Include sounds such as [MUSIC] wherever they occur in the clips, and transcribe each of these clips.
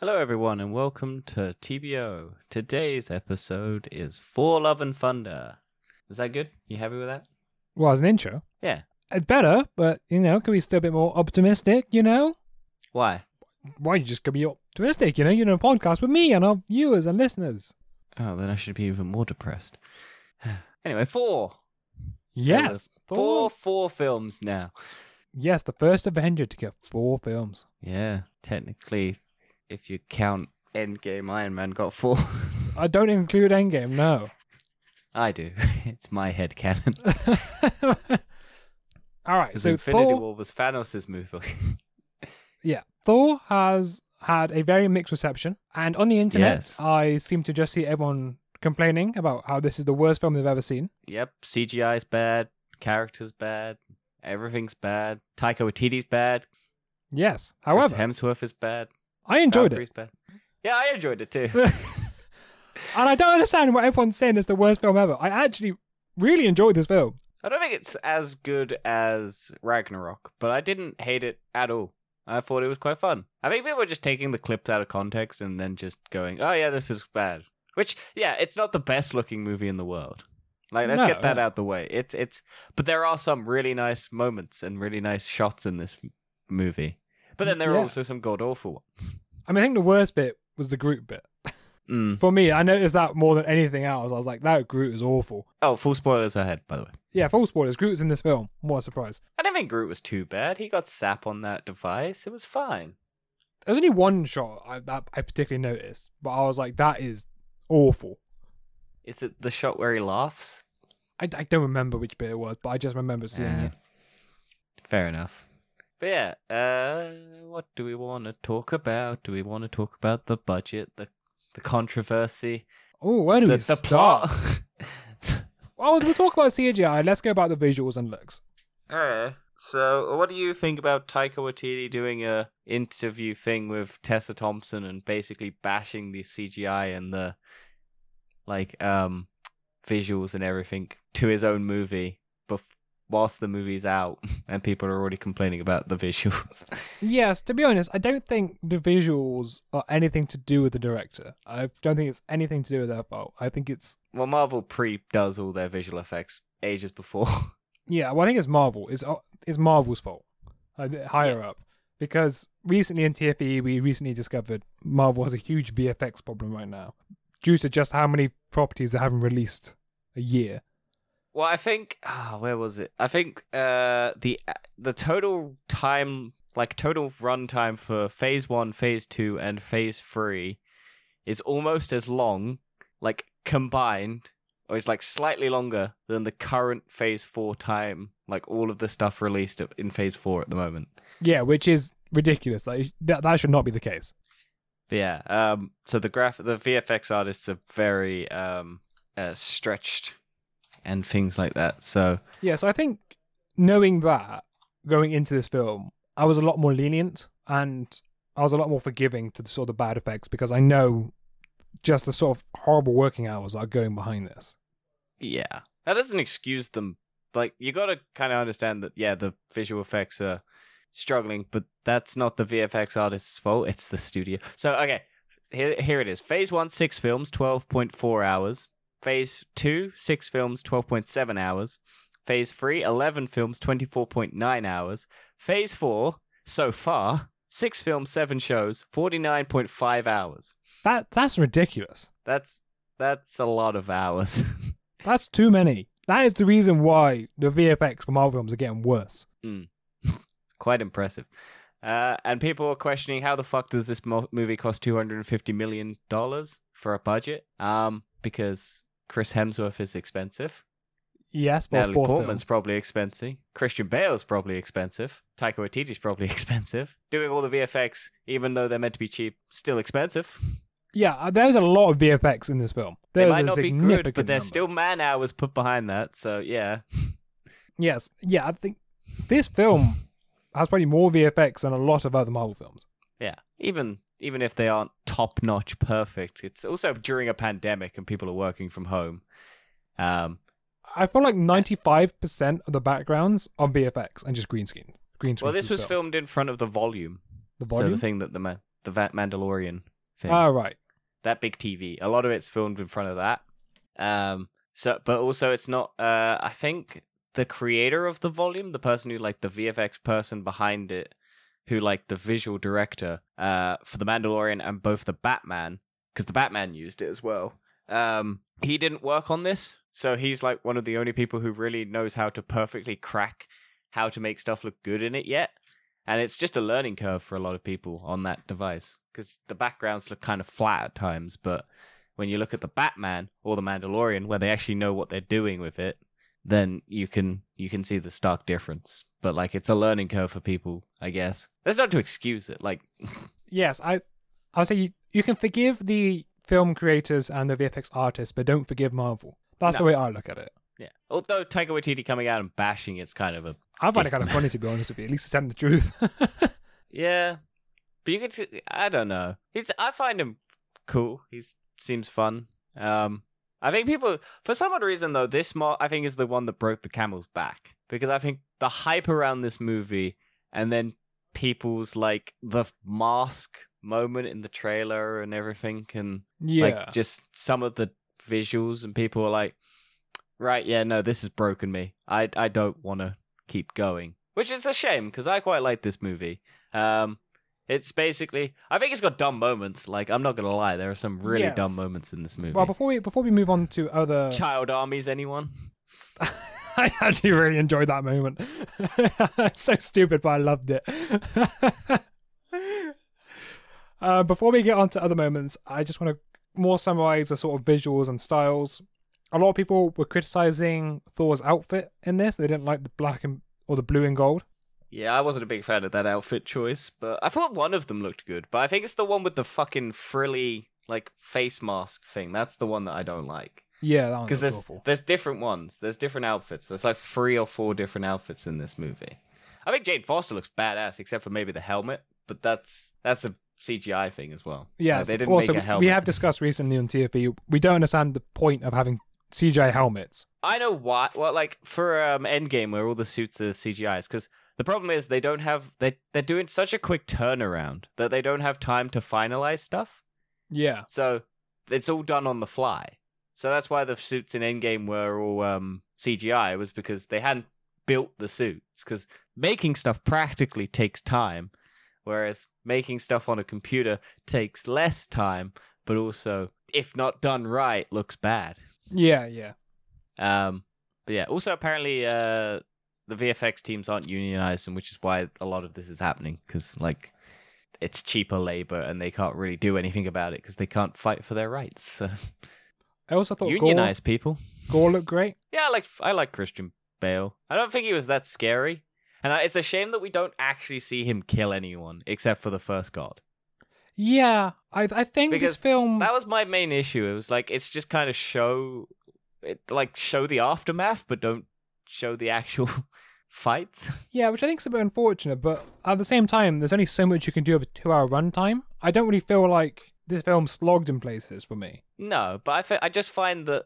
Hello, everyone, and welcome to TBO. Today's episode is Thor Love and Thunder. Is that good? You happy with that? Well, as an intro, Yeah. it's better, but you know, can we still a bit more optimistic? You know, Why? why you just could be optimistic? You know, you're in a podcast with me and our viewers and listeners. Oh, then I should be even more depressed. [SIGHS] anyway, four. Yes, Four, four films now. Yes, the first Avenger to get four films. Yeah, technically, if you count Endgame, Iron Man got four. [LAUGHS] I don't include Endgame. No. I do. [LAUGHS] it's my head canon. [LAUGHS] All right, Because so Infinity Thor, War was Thanos' movie. yeah, Thor has had a very mixed reception, and on the internet, Yes. I seem to just see everyone complaining about how this is the worst film they've ever seen. yep, CGI's bad, characters bad, everything's bad. Taika Waititi's bad. Yes, Chris however, Hemsworth is bad. I enjoyed it. Yeah, I enjoyed it too. [LAUGHS] and I don't understand what everyone's saying is the worst film ever. I actually really enjoyed this film. I don't think it's as good as Ragnarok, but I didn't hate it at all. I thought it was quite fun. I think people were just taking the clips out of context and then just going, "Oh yeah, this is bad." Which, yeah, it's not the best looking movie in the world. Like, let's No, get that yeah. out the way. It's it's, but there are some really nice moments and really nice shots in this movie. But then there are Yeah. also some god awful ones. I mean, I think the worst bit was the Groot bit. Mm. For me, I noticed that more than anything else. I was like, that Groot is awful. Oh, full spoilers ahead, by the way. Yeah, full spoilers. Groot's in this film. What a surprise. I didn't think Groot was too bad. He got sap on that device. It was fine. There's only one shot I, that I particularly noticed, but I was like, that is awful. Is it the shot where he laughs? I, I don't remember which bit it was, but I just remember seeing Yeah. it. Fair enough. But yeah, uh, what do we want to talk about? Do we want to talk about the budget, the the controversy, Oh, where do the, we the start? plot? [LAUGHS] Well, we'll talk about CGI. Let's go about the visuals and looks. Alright. So, what do you think about Taika Waititi doing a interview thing with Tessa Thompson and basically bashing the CGI and the like um visuals and everything to his own movie, bef- whilst the movie's out [LAUGHS] and people are already complaining about the visuals? [LAUGHS] Yes, to be honest, I don't think the visuals are anything to do with the director. I don't think it's anything to do with their fault. I think it's well, Marvel pre does all their visual effects ages before. [LAUGHS] yeah. Well, I think it's Marvel. It's uh, it's Marvel's fault. Uh, higher Yes. up, because recently in TFE we recently discovered Marvel has a huge VFX problem right now due to just how many properties they haven't released a year. Well, I think ah, where was it? I think uh the the total time like total run time for phase 1, phase 2 and phase 3 is almost as long like combined or it's like slightly longer than the current phase 4 time like all of the stuff released in phase 4 at the moment. Yeah, which is ridiculous. Like that, that should not be the case. But yeah, um so the graph the VFX artists are very um uh, stretched and things like that. So Yeah, so I think knowing that going into this film, I was a lot more lenient and I was a lot more forgiving to the sort of bad effects because I know just the sort of horrible working hours are going behind this. Yeah. That doesn't excuse them. Like, you gotta kind of understand that, yeah, the visual effects are struggling, but that's not the VFX artist's fault. It's the studio. So, okay, here, here it is. Phase 1, 6 films, 12.4 hours. Phase 2, 6 films, 12.7 hours. Phase 3, 11 films, 24.9 hours. Phase 4, so far, 6 films, 7 shows, 49.5 hours. That that's ridiculous. That's that's a lot of hours. [LAUGHS] That's too many. That is the reason why the VFX for Marvel films are getting worse. quite impressive. Uh, and people are questioning how the fuck does this mo- movie cost two hundred and fifty million dollars for a budget? Um, because Chris Hemsworth is expensive. Yes, but Natalie Portman's film. probably expensive. Christian Bale's probably expensive. Taika Waititi's probably [LAUGHS] expensive. Doing all the VFX, even though they're meant to be cheap, still expensive. Yeah, uh, there's a lot of VFX in this film. They There's might a not be good, but there's number. still man hours put behind that. So yeah, Yes, yeah, I think this film has probably more VFX than a lot of other Marvel films. yeah. Even even if they aren't top notch perfect, it's also during a pandemic and people are working from home. Um, I feel like 95% of the backgrounds are VFX and just green screen. Green screen. Well, this was still. filmed in front of the volume. The So volume? the thing that the man, the Va- Mandalorian thing. Oh right. that big TV. A lot of it's filmed in front of that. Um, so, but also it's not. Uh, I think the creator of the volume, the person who like the VFX person behind it, who like the visual director, uh, for the Mandalorian and both the Batman, because the Batman used it as well. Um, he didn't work on this, so he's like one of the only people who really knows how to perfectly crack how to make stuff look good in it yet. And it's just a learning curve for a lot of people on that device because the backgrounds look kind of flat at times. But when you look at the Batman or the Mandalorian, where they actually know what they're doing with it, then you can you can see the stark difference. But like it's a learning curve for people, I guess. That's not to excuse it. Like [LAUGHS] Yes, I I would say you, you can forgive the film creators and the VFX artists, but don't forgive Marvel. That's the way I look at it. yeah, although Taika Waititi coming out and bashing it's kind of a I find it kind of [LAUGHS] funny to be honest with you. At least it's telling the truth. [LAUGHS] Yeah, but you could. I don't know. He's. I find him cool. He seems fun. Um, I think people, for some odd reason though, this mo- I think is the one that broke the camel's back because I think the hype around this movie and then people's like the mask moment in the trailer and everything and yeah. like just some of the visuals and people are like, right, yeah, no, this has broken me. I I don't want to keep going, which is a shame because I quite like this movie. Um, it's basically, I think it's got dumb moments. Like I'm not gonna lie, there are some really dumb moments in this movie. well, before we before we move on to other, Child armies, anyone? [LAUGHS] [LAUGHS] I actually really enjoyed that moment. [LAUGHS] it's so stupid, but I loved it. [LAUGHS] uh, before we get on to other moments, I just want to more summarize the sort of visuals and styles. A lot of people were criticizing Thor's outfit in this. They didn't like the black and or the blue and gold. Yeah, I wasn't a big fan of that outfit choice, but I thought one of them looked good. But I think it's the one with the fucking frilly like face mask thing. That's the one that I don't like. Yeah, because there's awful. there's different ones. There's different outfits. There's like three or four different outfits in this movie. I think Jane Foster looks badass, except for maybe the helmet. But that's that's a CGI thing as well. Yeah, Like, they didn't also make a helmet. we have discussed recently on TFE. We don't understand the point of having CGI helmets. I know why. Well, like for um, Endgame, where all the suits are CGI's, because the problem is they don't have they they're doing such a quick turnaround that they don't have time to finalize stuff. Yeah, So it's all done on the fly. So that's why the suits in Endgame were all um, CGI was because they hadn't built the suits. Because making stuff practically takes time, whereas making stuff on a computer takes less time, but also, if not done right, looks bad. yeah, yeah. Um, but yeah, also apparently uh, the VFX teams aren't unionized, and which is why a lot of this is happening because like it's cheaper labor and they can't really do anything about it because they can't fight for their rights. So. I also thought Gorr, Unionize people. Gorr looked great. Yeah, I like I like Christian Bale. I don't think he was that scary, and I, it's a shame that we don't actually see him kill anyone except for the first god. Yeah, I I think Because this film. That was my main issue. It was like it's just kind of show, it like show the aftermath, but don't show the actual [LAUGHS] fights. Yeah, which I think is a bit unfortunate, but at the same time, there's only so much you can do with a two-hour runtime. I don't really feel like this film slogged in places for me. No, but I I just find that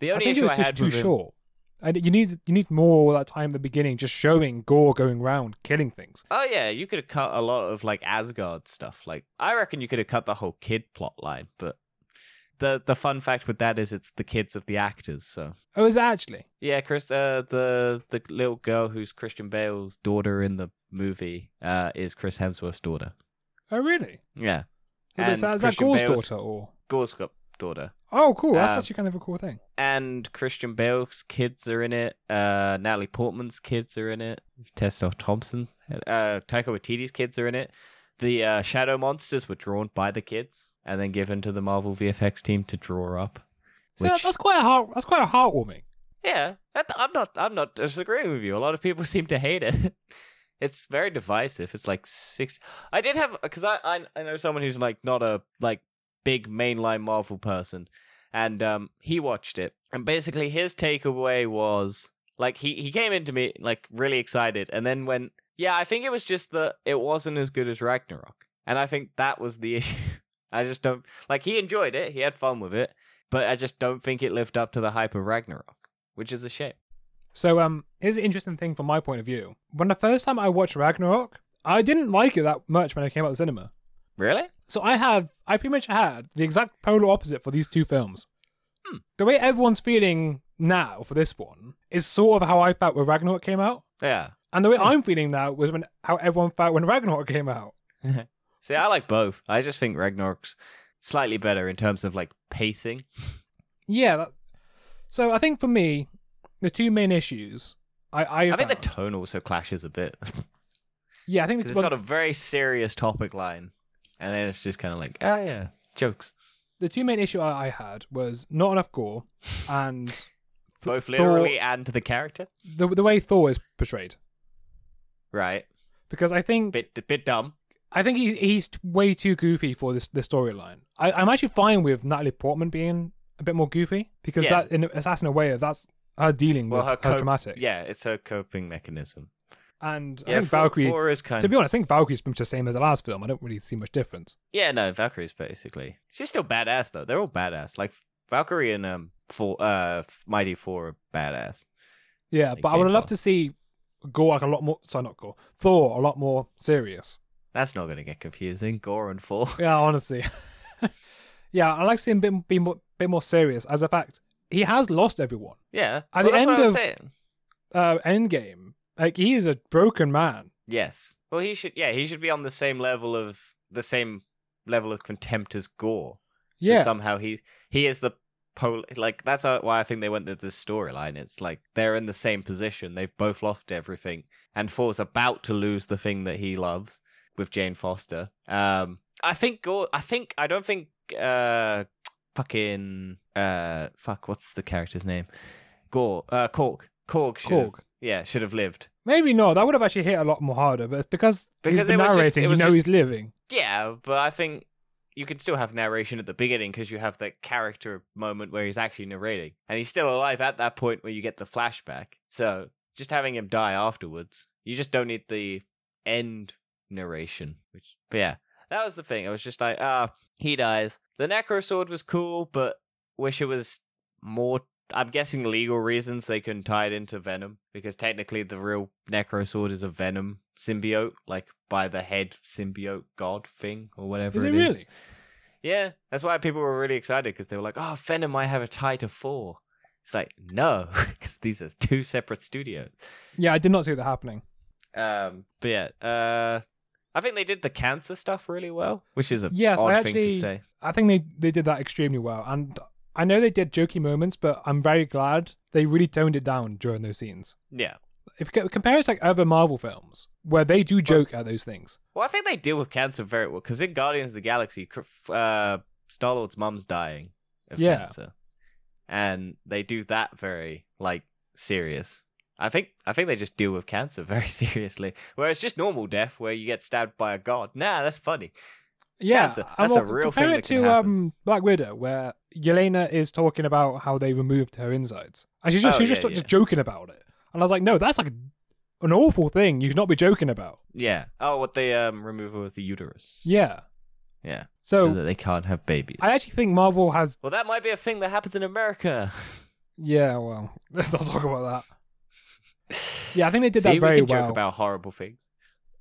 the I only think it issue was I just had too with him- short. And you need you need more of that time at the beginning, just showing Gorr going around killing things. Oh yeah, you could have cut a lot of like Asgard stuff. Like I reckon you could have cut the whole kid plot line, but the the fun fact with that is it's the kids of the actors. So Oh, is it actually? yeah, Chris, uh, the the little girl who's Christian Bale's daughter in the movie uh, is Chris Hemsworth's daughter. Oh, really? Yeah, So is And that, is that Gorr's Bale's- daughter or? Gorr's daughter. Oh, cool. That's Um, actually kind of a cool thing. and Christian Bale's kids are in it. Uh, Natalie Portman's kids are in it. Tessa Thompson, uh, Taika Waititi's kids are in it. The uh, shadow monsters were drawn by the kids and then given to the Marvel VFX team to draw up. So which- that's quite a heart. That's quite a heartwarming. Yeah, I'm not. I'm not disagreeing with you. A lot of people [LAUGHS] seem to hate it. It's very divisive. It's like six. I did have because I, I I know someone who's like not a like big mainline Marvel person, and um he watched it, and basically his takeaway was like he he came into me like really excited, and then went, yeah, I think it was just that it wasn't as good as Ragnarok, and I think that was the [LAUGHS] issue. I just don't like he enjoyed it, he had fun with it, but I just don't think it lived up to the hype of Ragnarok, which is a shame. So um, here's an interesting thing from my point of view. When the first time I watched Ragnarok, I didn't like it that much when I came out of the cinema. Really? So I have, I pretty much had the exact polar opposite for these two films. Hmm. The way everyone's feeling now for this one is sort of how I felt when Ragnarok came out, Yeah. and the way Hmm. I'm feeling now was when how everyone felt when [LAUGHS] Ragnarok came out. [LAUGHS] See, I like both. I just think Ragnarok's slightly better in terms of like pacing. [LAUGHS] Yeah. That, so I think for me, the two main issues, I I, I think the tone also clashes a bit [LAUGHS] yeah I think it's the, got a very serious topic line, and then it's just kind of like, ah, yeah, jokes, the two main issue I, I had was not enough gore [LAUGHS] and both Thor- literally and the character. the the way Thor is portrayed Right, because I think bit bit dumb. I think he, he's way too goofy for this this storyline. I, I'm actually fine with Natalie Portman being a bit more goofy because Yeah. that in Assassin Away that's her dealing Well, with her her, traumatic. Yeah, it's her coping mechanism. and I think Thor- Valkyrie. Thor is kind to be honest, I think Valkyrie's pretty much the same as the last film. I don't really see much difference. yeah. No, Valkyrie's basically she's still badass though. They're all badass. Like Valkyrie and um, for uh, Mighty Thor are badass. Yeah, Like but I would love to see Gorr like a lot more. Sorry, not Gorr. Thor a lot more serious. That's not gonna get confusing. Gorr and Thor. Yeah, [LAUGHS] honestly. [LAUGHS] yeah, I like seeing him be more, bit more serious. As a fact, he has lost everyone. Yeah, At well, the that's end what I was of- saying. Uh, Endgame, like he is a broken man. Yes. Well, he should. Yeah, he should be on the same level of the same level of contempt as Gorr. But Yeah, Somehow he he is the pol. Like that's why I think they went with this storyline. It's like they're in the same position. They've both lost everything, and Thor's about to lose the thing that he loves with Jane Foster. Um, I think Gorr. I think I don't think. Uh, fucking. Uh, fuck. What's the character's name? Gorr. Uh, Korg. Korg. Should have- Yeah, should have lived. Maybe not. That would have actually hit a lot more harder, but it's because, Because he's it was just- narrating. it you was know just- he's living. Yeah, but I think you could still have narration at the beginning because you have that character moment where he's actually narrating, and he's still alive at that point where you get the flashback. So just having him die afterwards, you just don't need the end narration. Which, but yeah, that was the thing. I was just like, ah, he dies. The Necro Sword was cool, but wish it was more. I'm guessing legal reasons they couldn't tie it into Venom because technically the real Necro Sword is a Venom symbiote, like by the head symbiote god thing or whatever Is it it is. really? Yeah, that's why people were really excited because they were like, "Oh, Venom might have a tie to Thor. It's like no, [LAUGHS] because these are two separate studios. Yeah, I did not see that happening. Um, but yeah, uh, I think they did the cancer stuff really well, which is a Yes, odd I thing to say. I think they they did that extremely well, and I know they did jokey moments, but I'm very glad they really toned it down during those scenes. Yeah. If compare it to like other Marvel films, where they do joke at those things. Well, I think they deal with cancer very well because in Guardians of the Galaxy, uh, Star Lord's mum's dying of Yeah. cancer, and they do that very like serious. I think I think they just deal with cancer [LAUGHS] very seriously, whereas just normal death, where you get stabbed by a god, nah, that's funny. Yeah, Cancer, and that's a real compare thing it to happen. um Black Widow, where Yelena is talking about how they removed her insides, and she's just Oh, she's yeah, just, yeah. just joking about it, and I was like, no, that's like an awful thing. You should not be joking about. Yeah. Oh, what the um removal of the uterus. Yeah. Yeah. So, So, that they can't have babies. I actually think Marvel has. Well, that might be a thing that happens in America. Yeah, well, [LAUGHS] let's not talk about that. [LAUGHS] Yeah, I think they did See, that very we can well. joke about horrible things.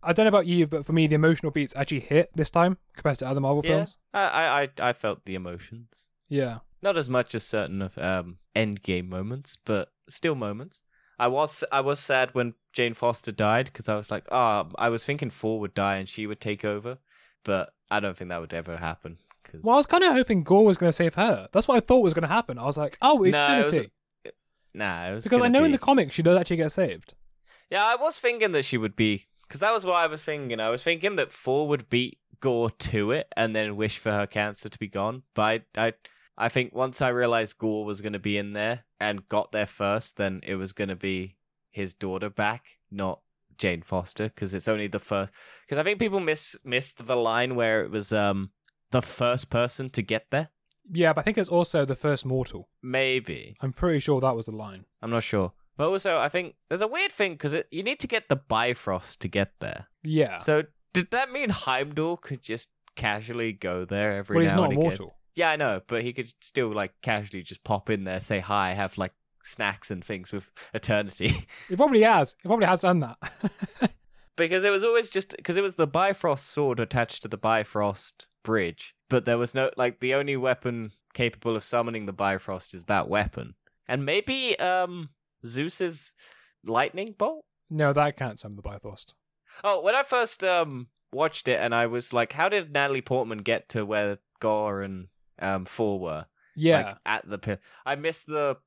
I don't know about you, but for me, the emotional beats actually hit this time compared to other Marvel Yeah. films. I, I, I, I felt the emotions. Yeah. Not as much as certain of um end game moments, but still moments. I was I was sad when Jane Foster died because I was like, oh, I was thinking Thor would die and she would take over, but I don't think that would ever happen. Cause Well, I was kind of hoping Gorr was going to save her. That's what I thought was going to happen. I was like, oh, No, it was- nah, it was because I know in the comics she does actually get saved. Yeah, I was thinking that she would be because that was what I was thinking. I was thinking that Thor would beat Gorr to it and then wish for her cancer to be gone. But I, I, I think once I realized Gorr was going to be in there and got there first, then it was going to be his daughter back, not Jane Foster, because it's only the first. Because I think people miss missed the line where it was um the first person to get there. Yeah, but I think it's also the first mortal. Maybe I'm pretty sure that was the line. I'm not sure. But also, I think there's a weird thing because you need to get the Bifrost to get there. Yeah. So did that mean Heimdall could just casually go there every he's now and again? He's not mortal. Yeah, I know, but he could still like casually just pop in there, say hi, have like snacks and things with Eternity. [LAUGHS] He probably has. He probably has done that. [LAUGHS] because it was always just because it was the Bifrost sword attached to the Bifrost bridge, but there was no like the only weapon capable of summoning the Bifrost is that weapon, and maybe um Zeus's lightning bolt. No, that can't summon the Bifrost. Oh, when I first um watched it, and I was like, how did Natalie Portman get to where Gorr and um Thor were? Yeah, like at the pit. I missed the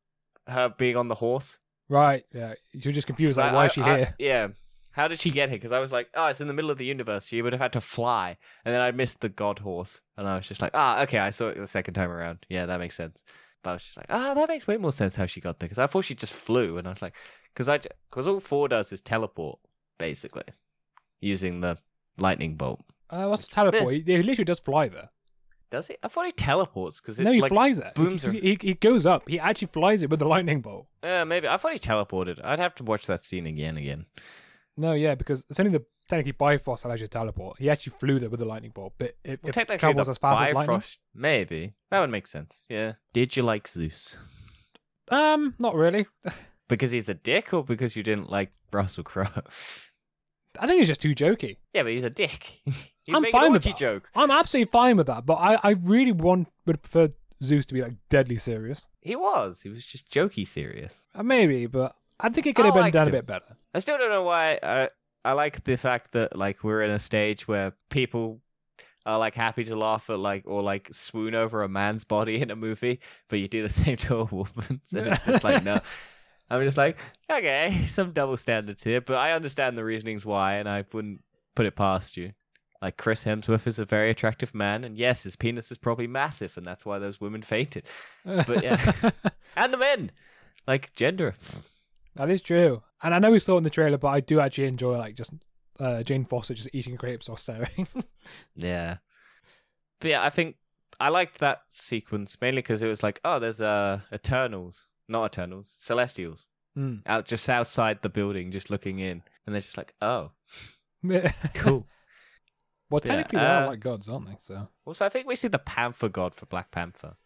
her being on the horse. right. Yeah, you're just confused. Like, I- why I- is she I- here? yeah. How did she get here? Because I was like, oh, it's in the middle of the universe. She would have had to fly, and then I missed the god horse, and I was just like, ah, okay, I saw it the second time around. Yeah, that makes sense. But I was just like, ah, that makes way more sense how she got there. Because I thought she just flew, and I was like, because I because all Thor does is teleport, basically, using the lightning bolt. Uh, what's the teleport? he, he literally does fly there. Does he? I thought he teleports because no, he like flies it. booms he, he, he goes up. He actually flies it with the lightning bolt. Uh, maybe I thought he teleported. I'd have to watch that scene again. Again. No, yeah, because it's only the technically Bifrost allows you to teleport. He actually flew there with the lightning bolt, but it, Well, it technically, travels the as fast as lightning. Maybe that would make sense. Yeah. Did you like Zeus? Um, not really. [LAUGHS] Because he's a dick, or because you didn't like Russell Crowe? I think he's just too jokey. yeah, but he's a dick. [LAUGHS] he's I'm fine with that. jokes. I'm absolutely fine with that, but I, I really want would prefer Zeus to be like deadly serious. He was. He was just jokey serious. Uh, maybe, but I think it could have oh, I been liked done a him. bit better. I still don't know why. I I like the fact that like we're in a stage where people are like happy to laugh at like or like swoon over a man's body in a movie, but you do the [LAUGHS] same to a woman's, and it's just like no. [LAUGHS] I'm just like okay, some double standards here, but I understand the reasonings why, and I wouldn't put it past you. Like Chris Hemsworth is a very attractive man, and yes, his penis is probably massive, and that's why those women fainted, But yeah. [LAUGHS] and the men, like gender. That is true. And I know we saw it in the trailer, but I do actually enjoy like just uh, Jane Foster just eating grapes or staring. [LAUGHS] Yeah. But yeah, I think I liked that sequence mainly because it was like, oh, there's uh Eternals, not Eternals, Celestials mm. out just outside the building, just looking in, and they're just like, oh, [LAUGHS] [LAUGHS] cool. Well, cool. Yeah, technically they are uh, like gods, aren't they? So also, I think we see the Panther God for Black Panther,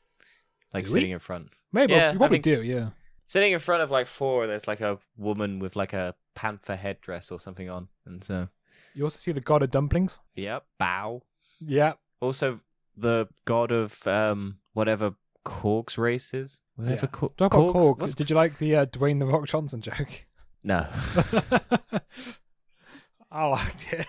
like we? sitting in front, maybe Yeah, you I probably think s- do. Yeah. Sitting in front of like four. There's like a woman with like a panther headdress or something on, and so You also see the god of dumplings. yep, bow. Yeah. Also, the god of um whatever Korg's races. whatever Yeah. Kor- Talk about what's- Did you like the uh, Dwayne the Rock Johnson joke? No. [LAUGHS] I liked it.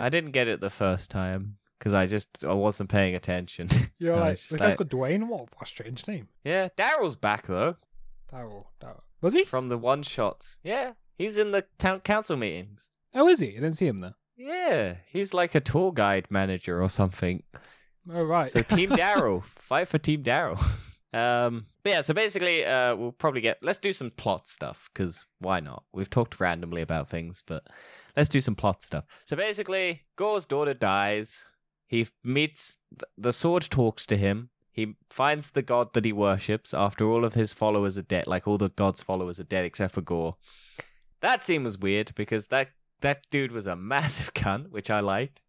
I didn't get it the first time because I just I wasn't paying attention. [LAUGHS] You're like, guy's like- got Dwayne. What, what a strange name. yeah, Daryl's back though Daryl. Daryl. Was he? from the one shots. Yeah, he's in the town council meetings. Oh, is he? I didn't see him there. Yeah, he's like a tour guide manager or something. Oh, right. So Team [LAUGHS] Daryl, fight for Team Daryl. [LAUGHS] Um, but yeah, so basically, uh, we'll probably get let's do some plot stuff because why not? We've talked randomly about things, but let's do some plot stuff. So basically, Gorr's daughter dies. He meets the sword, talks to him. He finds the god that he worships after all of his followers are dead. Like all the god's followers are dead except for Gorr. That scene was weird because that that dude was a [LAUGHS] massive cunt, which I liked.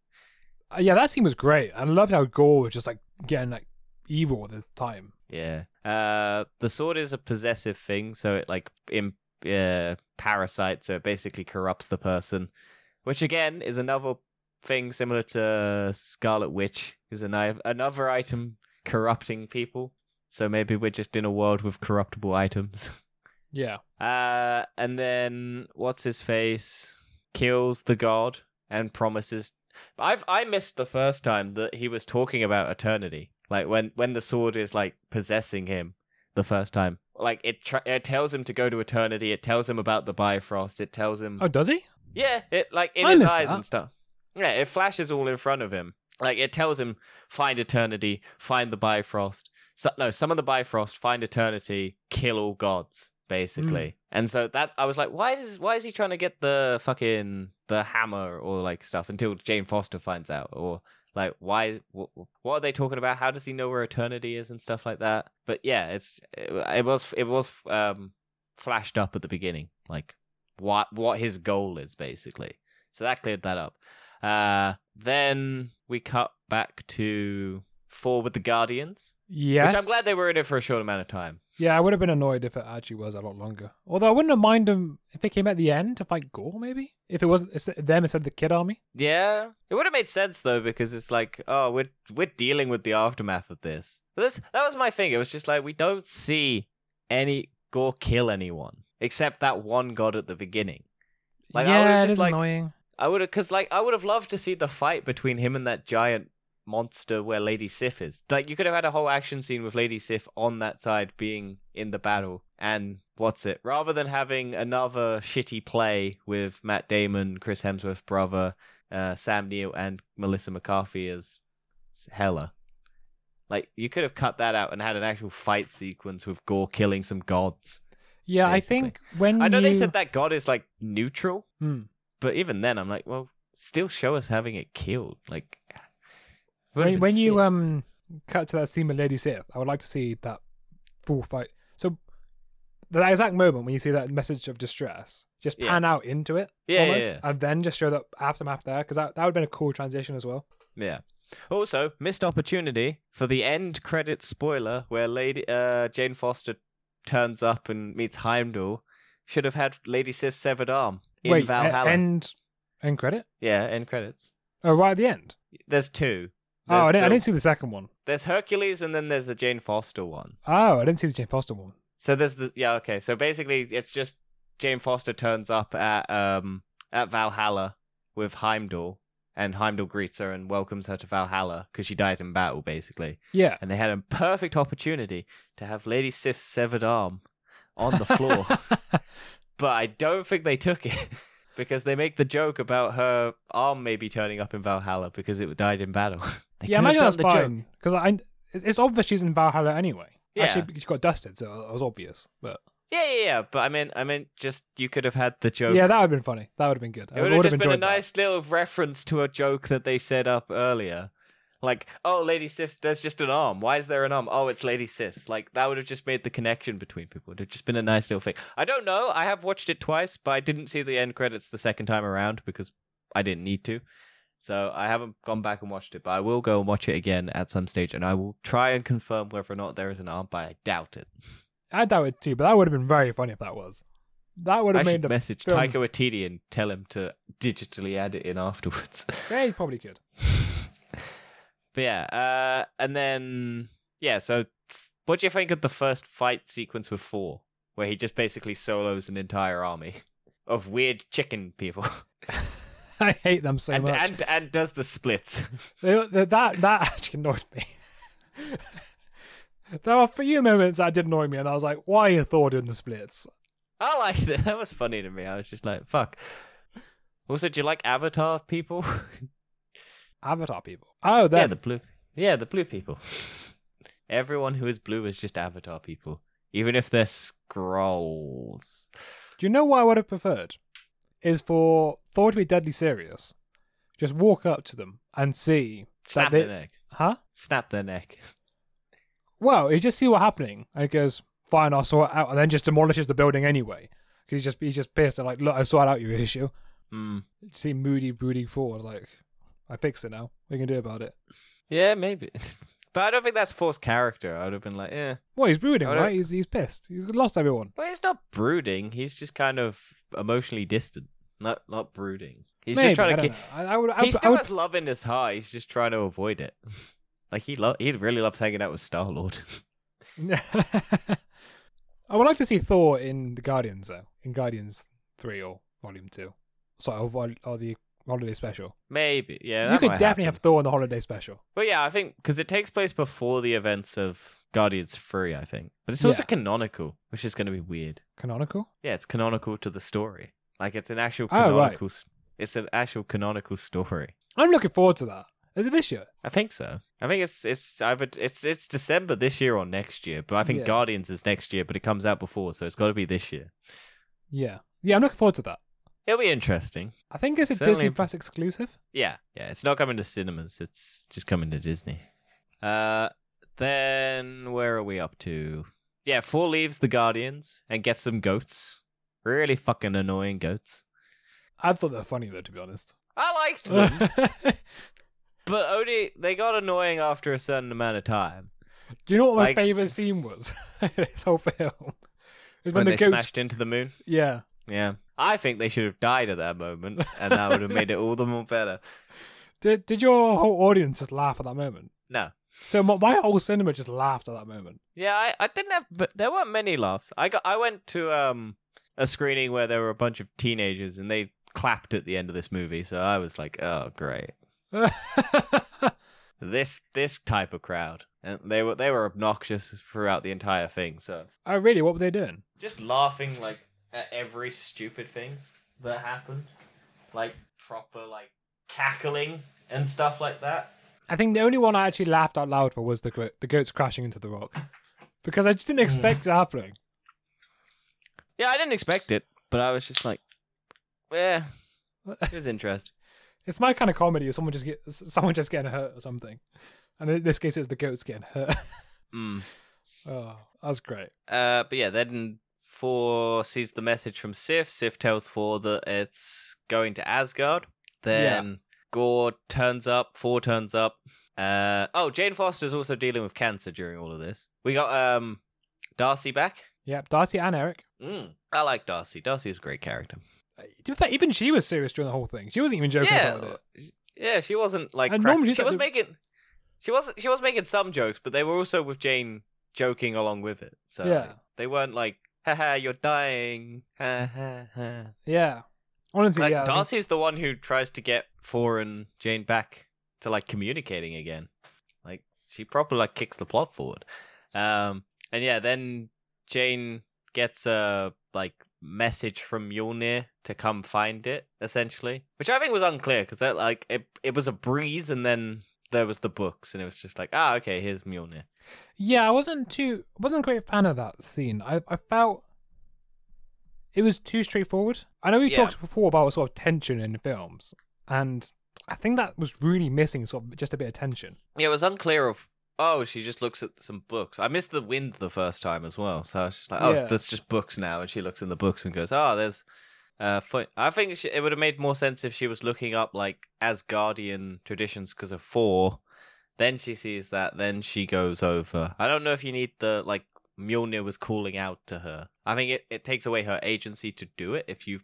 Uh, yeah, that scene was great. I loved how Gorr was just like getting like evil at the time. Yeah. Uh, the sword is a possessive thing, so it like in uh, parasite, so it basically corrupts the person, which again is another thing similar to Scarlet Witch is an, another item corrupting people. So maybe we're just in a world with corruptible items. [LAUGHS] Yeah. Uh, and then what's his face kills the god and promises. I've I missed the first time that he was talking about eternity. Like when when the sword is like possessing him the first time. Like it tr- it tells him to go to eternity. It tells him about the Bifrost. It tells him Oh, does he? yeah, it like in I his eyes that. and stuff. Yeah, it flashes all in front of him. Like it tells him find eternity, find the Bifrost. So, no, some of the Bifrost, find eternity, kill all gods, basically. Hmm. And so that's I was like, why is why is he trying to get the fucking the hammer or like stuff until Jane Foster finds out or like why what, what are they talking about? How does he know where eternity is and stuff like that? But yeah, it's it, it was it was um flashed up at the beginning, like what what his goal is basically. So that cleared that up. Uh, then we cut back to Thor with the Guardians. Yes. Which I'm glad they were in it for a short amount of time. Yeah, I would have been annoyed if it actually was a lot longer. Although I wouldn't have minded them if they came at the end to fight Gorr, maybe if it wasn't them instead of the Kid Army. Yeah, it would have made sense though because it's like, oh, we're we're dealing with the aftermath of this. But this that was my thing. It was just like we don't see any Gorr kill anyone except that one god at the beginning. Like I would yeah, have just like annoying. I would have because like I would have loved to see the fight between him and that giant monster where Lady Sif is. Like you could have had a whole action scene with Lady Sif on that side being in the battle and what's it rather than having another shitty play with Matt Damon, Chris Hemsworth's brother, uh, Sam Neill, and Melissa McCarthy as Hela. Like you could have cut that out and had an actual fight sequence with Gorr killing some gods. Yeah, I think when I know you... they said that god is like neutral, Hmm. But even then, I'm like, well, still show us having it killed. Like, when, when you um cut to that scene with Lady Sif, I would like to see that full fight. So that exact moment when you see that message of distress, just Yeah. pan out into it, Yeah, yeah, almost, yeah. and then just show that aftermath there, because that that would have been a cool transition as well. Yeah. Also, missed opportunity for the end credit spoiler where Lady uh, Jane Foster turns up and meets Heimdall. Should have had Lady Sif's severed arm in Wait, Valhalla. end end credit? yeah, end credits. Oh, right at the end. There's two. oh, I didn't, I didn't see the second one. There's Hercules and then there's the Jane Foster one. Oh, I didn't see the Jane Foster one. So there's the yeah okay. So basically, it's just Jane Foster turns up at um at Valhalla with Heimdall, and Heimdall greets her and welcomes her to Valhalla because she died in battle, basically. Yeah. And they had a perfect opportunity to have Lady Sif's severed arm on the [LAUGHS] floor, [LAUGHS] but I don't think they took it. [LAUGHS] Because they make the joke about her arm maybe turning up in Valhalla because it died in battle. [LAUGHS] They yeah, imagine that's the joke. fine. Because I, it's it's obvious she's in Valhalla anyway. Yeah. Actually, she got dusted, so it was obvious. But Yeah, yeah, yeah. But I mean, I mean, just you could have had the joke yeah, that would have been funny. That would have been good. It would have just been a enjoyed that. nice little reference to a joke that they set up earlier. Like, oh, Lady Sif, there's just an arm. Why is there an arm? Oh, it's Lady Sif's. Like, that would have just made the connection between people. It would have just been a nice little thing. I don't know. I have watched it twice, but I didn't see the end credits the second time around because I didn't need to. So I haven't gone back and watched it, but I will go and watch it again at some stage, and I will try and confirm whether or not there is an arm, but I doubt it. I doubt it too, but that would have been very funny if that was. That would I have should made the. message film- Taika Waititi and tell him to digitally add it in afterwards. Yeah, he probably could. [LAUGHS] But yeah, uh, and then yeah. So, what do you think of the first fight sequence with Thor, where he just basically solos an entire army of weird chicken people, [LAUGHS] I hate them so and much. and and does the splits? [LAUGHS] That that actually annoyed me. [LAUGHS] there were a few moments that did annoy me, and I was like, "Why are you Thor doing the splits?" I liked it. That was funny to me. I was just like, fuck. Also, do you like Avatar people? Avatar people. Oh, yeah, then the blue. Yeah, the blue people. [LAUGHS] Everyone who is blue is just Avatar people, even if they're scrolls. do you know what I would have preferred? Is for Thor to be deadly serious. Just walk up to them and see. Snap they- their neck. Huh? Snap their neck. Well, you just see what's happening, and it goes, "Fine, I'll sort it out," and then just demolishes the building anyway. he's just he's just pissed and like, "Look, I sorted out your issue." Hmm. You see moody, broody Thor like, "I fixed it now. What you can do about it?" Yeah, maybe. [LAUGHS] but I don't think that's Thor's character. I would have been like, yeah. Well, he's brooding, right? He's he's pissed. He's lost everyone. Well, he's not brooding. He's just kind of emotionally distant. Not not brooding. He's Maybe, just trying to. know. I, I would. I, he would- I still would has love in his heart. He's just trying to avoid it. [LAUGHS] like he lo- he really loves hanging out with Star Lord. [LAUGHS] I would like to see Thor in the Guardians though, in Guardians three or Volume two, sorry, or, or the holiday special. Maybe, yeah. you could definitely happen. have Thor in the holiday special. But yeah, I think because it takes place before the events of Guardians Three, I think. But it's also Yeah. canonical, which is going to be weird. Canonical. Yeah, it's canonical to the story. Like it's an actual canonical. Oh, right. It's an actual canonical story. I'm looking forward to that. Is it this year? I think so. I think it's it's either it's it's December this year or next year. But I think Yeah. Guardians is next year, but it comes out before, so it's got to be this year. Yeah, yeah. I'm looking forward to that. It'll be interesting. I think it's a Certainly- Disney Plus exclusive. Yeah, yeah. It's not coming to cinemas. It's just coming to Disney. Uh, then where are we up to? Yeah, Thor leaves the Guardians and gets some goats. Really fucking annoying goats. I thought they were funny though, to be honest. I liked them, [LAUGHS] but only they got annoying after a certain amount of time. Do you know what my Like- favorite scene was? [LAUGHS] this whole film. When when, the they goats. smashed into the moon. Yeah. Yeah. I think they should have died at that moment, and that would have made it all the more better. [LAUGHS] Did Did your whole audience just laugh at that moment? No. So my, my whole cinema just laughed at that moment. Yeah, I, I didn't have, but there weren't many laughs. I got, I went to um a screening where there were a bunch of teenagers, and they clapped at the end of this movie. So I was like, oh great, [LAUGHS] this this type of crowd, and they were they were obnoxious throughout the entire thing. So oh, really? What were they doing? just laughing like at every stupid thing that happened, like proper like cackling and stuff like that. I think the only one I actually laughed out loud for was the gro- the goats crashing into the rock, because I just didn't expect it happening. Yeah, I didn't expect it, but I was just like, yeah, it was interesting. [LAUGHS] It's my kind of comedy. If someone just get someone just getting hurt or something, and in this case, it was the goats getting hurt. Mm. [LAUGHS] oh, that's great. Uh, but yeah, then Thor sees the message from Sif. Sif tells Thor that it's going to Asgard. Then Gorr turns up. Thor turns up. Uh, oh, Jane Foster's also dealing with cancer during all of this. We got um Darcy back. Yep, Darcy and Eric. Mm, I like Darcy. Darcy is a great character. To be fair, even she was serious during the whole thing. She wasn't even joking yeah, about it. yeah, she wasn't like And crack- normally she was making she was she was making some jokes, but they were also with Jane joking along with it. So Yeah. they weren't like, haha, [LAUGHS] you're dying. Ha ha ha. Yeah, honestly, Like yeah. Darcy's the one who tries to get Thor and Jane back to like communicating again. Like she properly like kicks the plot forward. Um and yeah, then Jane gets a like message from Mjolnir to come find it, essentially. Which I think was unclear because like it it was a breeze and then there was the books and it was just like, ah, okay, here's Mjolnir. Yeah, I wasn't too wasn't a great fan of that scene. I I felt it was too straightforward. I know we Yeah. talked before about sort of tension in films, and I think that was really missing sort of just a bit of tension. Yeah, it was unclear of. Oh, she just looks at some books. I missed the wind the first time as well, so I was just like, "Oh, Yeah. there's just books now." And she looks in the books and goes, "Oh, there's." Uh, fo-" I think she, it would have made more sense if she was looking up like Asgardian traditions because of Thor. Then she sees that. Then she goes over. I don't know if you need the like Mjolnir was calling out to her. I think it, it takes away her agency to do it if you.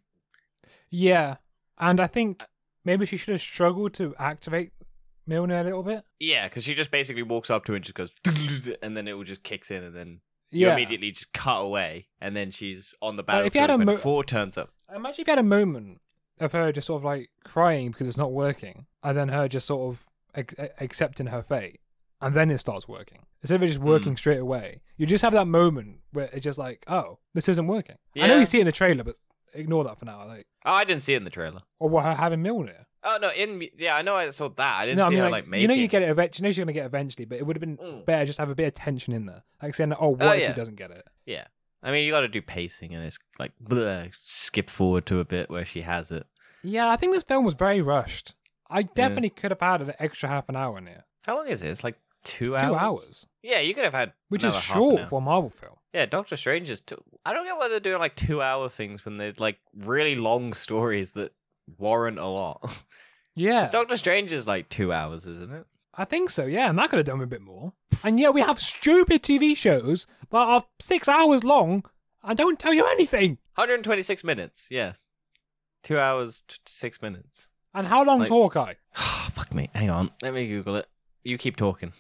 Yeah, and I think maybe she should have struggled to activate Mjolnir a little bit. Yeah, because she just basically walks up to it and just goes, [LAUGHS] and then it will just kicks in and then you Yeah, immediately just cut away, and then she's on the Like, if battlefield you had a mo- Thor turns up. Imagine if you had a moment of her just sort of like crying because it's not working, and then her just sort of ac- accepting her fate, and then it starts working instead of it just working hmm. straight away. You just have that moment where it's just like, oh, this isn't working. Yeah. I know you see it in the trailer, but ignore that for now. Like, Oh, I didn't see it in the trailer. or what her having Mjolnir. Oh no, in yeah, I know I saw that. I didn't No, I mean, her like, like, you know, you get it eventually. You know, she's gonna get it eventually, but it would have been Mm. better just have a bit of tension in there, like saying, "Oh, what Oh, if yeah. he doesn't get it?" Yeah, I mean, you got to do pacing, and it's like bleh, skip forward to a bit where she has it. Yeah, I think this film was very rushed. I definitely could have had an extra half an hour in here. How long is it? It's like two Two hours. hours, Yeah, you could have had which is another half an short hour. for a Marvel film. Yeah, Doctor Strange is. Two... I don't get why they're doing like two-hour things when they're like really long stories that warrant a lot. [LAUGHS] Yeah, Doctor Strange is like two hours, isn't it? I think so. Yeah, and that could have done a bit more. And yet we have stupid TV shows that are six hours long and don't tell you anything. 126 minutes. Yeah, two hours, t- six minutes. And how long's Like- Hawkeye? [SIGHS] Oh, fuck me. Hang on. Let me Google it. You keep talking.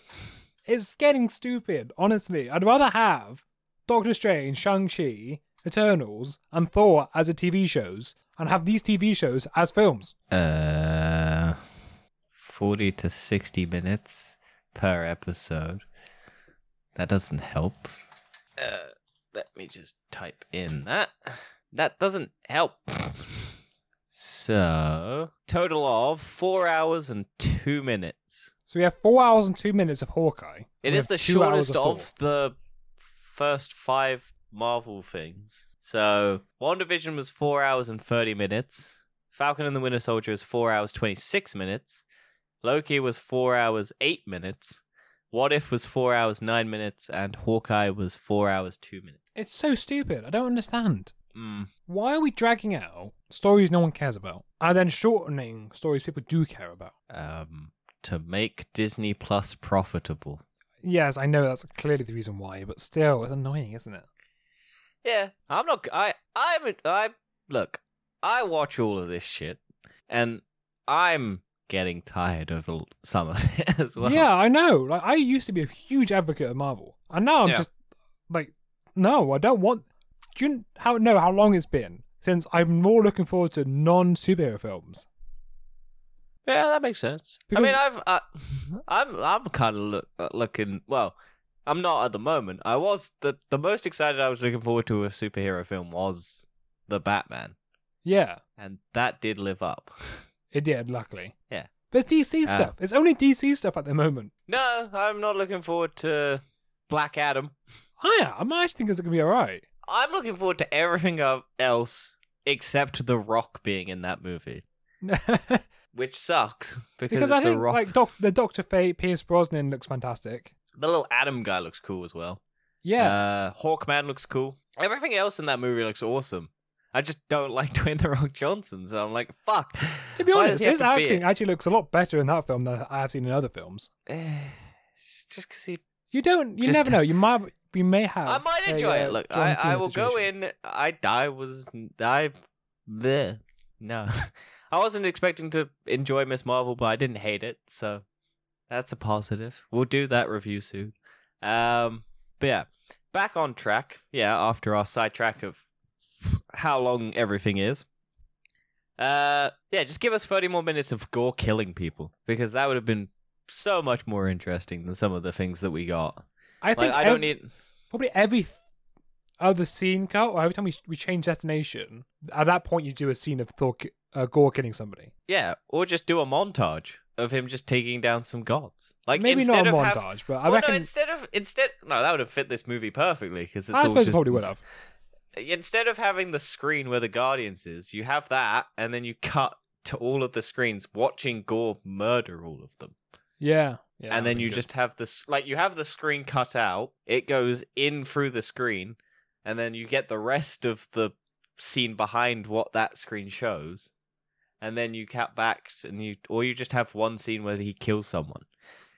It's getting stupid. Honestly, I'd rather have Doctor Strange, Shang Chi, Eternals, and Thor as a TV shows, and have these TV shows as films. Uh, 40 to 60 minutes per episode. That doesn't help. Uh, let me just type in that. That doesn't help. So, total of four hours and two minutes. So we have four hours and two minutes of Hawkeye. It and we is have the shortest Thor. of the first five Marvel things. So, WandaVision was four hours and 30 minutes. Falcon and the Winter Soldier was four hours, 26 minutes. Loki was four hours, eight minutes. What If was four hours, nine minutes. And Hawkeye was four hours, two minutes. It's so stupid. I don't understand. Mm. Why are we dragging out stories no one cares about and then shortening stories people do care about? Um, to make Disney Plus profitable. yes, I know that's clearly the reason why, but still, it's annoying, isn't it? Yeah, I'm not. I I'm I look. I watch all of this shit, and I'm getting tired of some of it [LAUGHS] as well. Yeah, I know. Like I used to be a huge advocate of Marvel, and now I'm Yeah. just like, no, I don't want. Do you how know how long it's been since I'm more looking forward to non superhero films? yeah, that makes sense. Because- I mean, I've I, [LAUGHS] I'm I'm kind of look, uh, looking. Well, I'm not at the moment. I was the the most excited I was looking forward to a superhero film was the Batman, Yeah, and that did live up. [LAUGHS] it did. Luckily, Yeah. But it's DC Uh, stuff. It's only DC stuff at the moment. no, I'm not looking forward to Black Adam. I am. I actually think it's gonna be alright. I'm looking forward to everything else except The Rock being in that movie, [LAUGHS] which sucks [LAUGHS] because, because it's I a think Rock. like Doc- the Doctor Fate, Pierce Brosnan looks fantastic. The little Adam guy looks cool as well. Yeah, Uh, Hawkman looks cool. Everything else in that movie looks awesome. I just don't [LAUGHS] like Dwayne the Rock Johnson, so I'm like, fuck. to be honest, does he have his acting actually looks a lot better in that film than I have seen in other films. Eh, It's just because he. You don't. You Just- never know. You might. We may have. I might enjoy uh, it. Look, I, I will go in. I I was I bleh. no. [LAUGHS] I wasn't expecting to enjoy Miss Marvel, but I didn't hate it, so that's a positive. We'll do that review soon. Um, but yeah, back on track. Yeah, after our sidetrack of how long everything is. Uh, yeah, just give us thirty more minutes of Gorr killing people because that would have been so much more interesting than some of the things that we got. I think Like, I don't ev- need. probably every th- other scene cut, or every time we we change destination, at that point you do a scene of Thor uh, Gorr killing somebody. Yeah, or just do a montage of him just taking down some gods. Like Maybe not a of have- montage, but I Well, reckon no, instead of instead no, that would have fit this movie perfectly because it's I all suppose just it probably would have. [LAUGHS] instead of having the screen where the Guardians is, you have that, and then you cut to all of the screens watching Gorr murder all of them, Yeah, yeah. and then you good. just have this like you have the screen cut out, it goes in through the screen, and then you get the rest of the scene behind what that screen shows, and then you cut back and you or you just have one scene where he kills someone.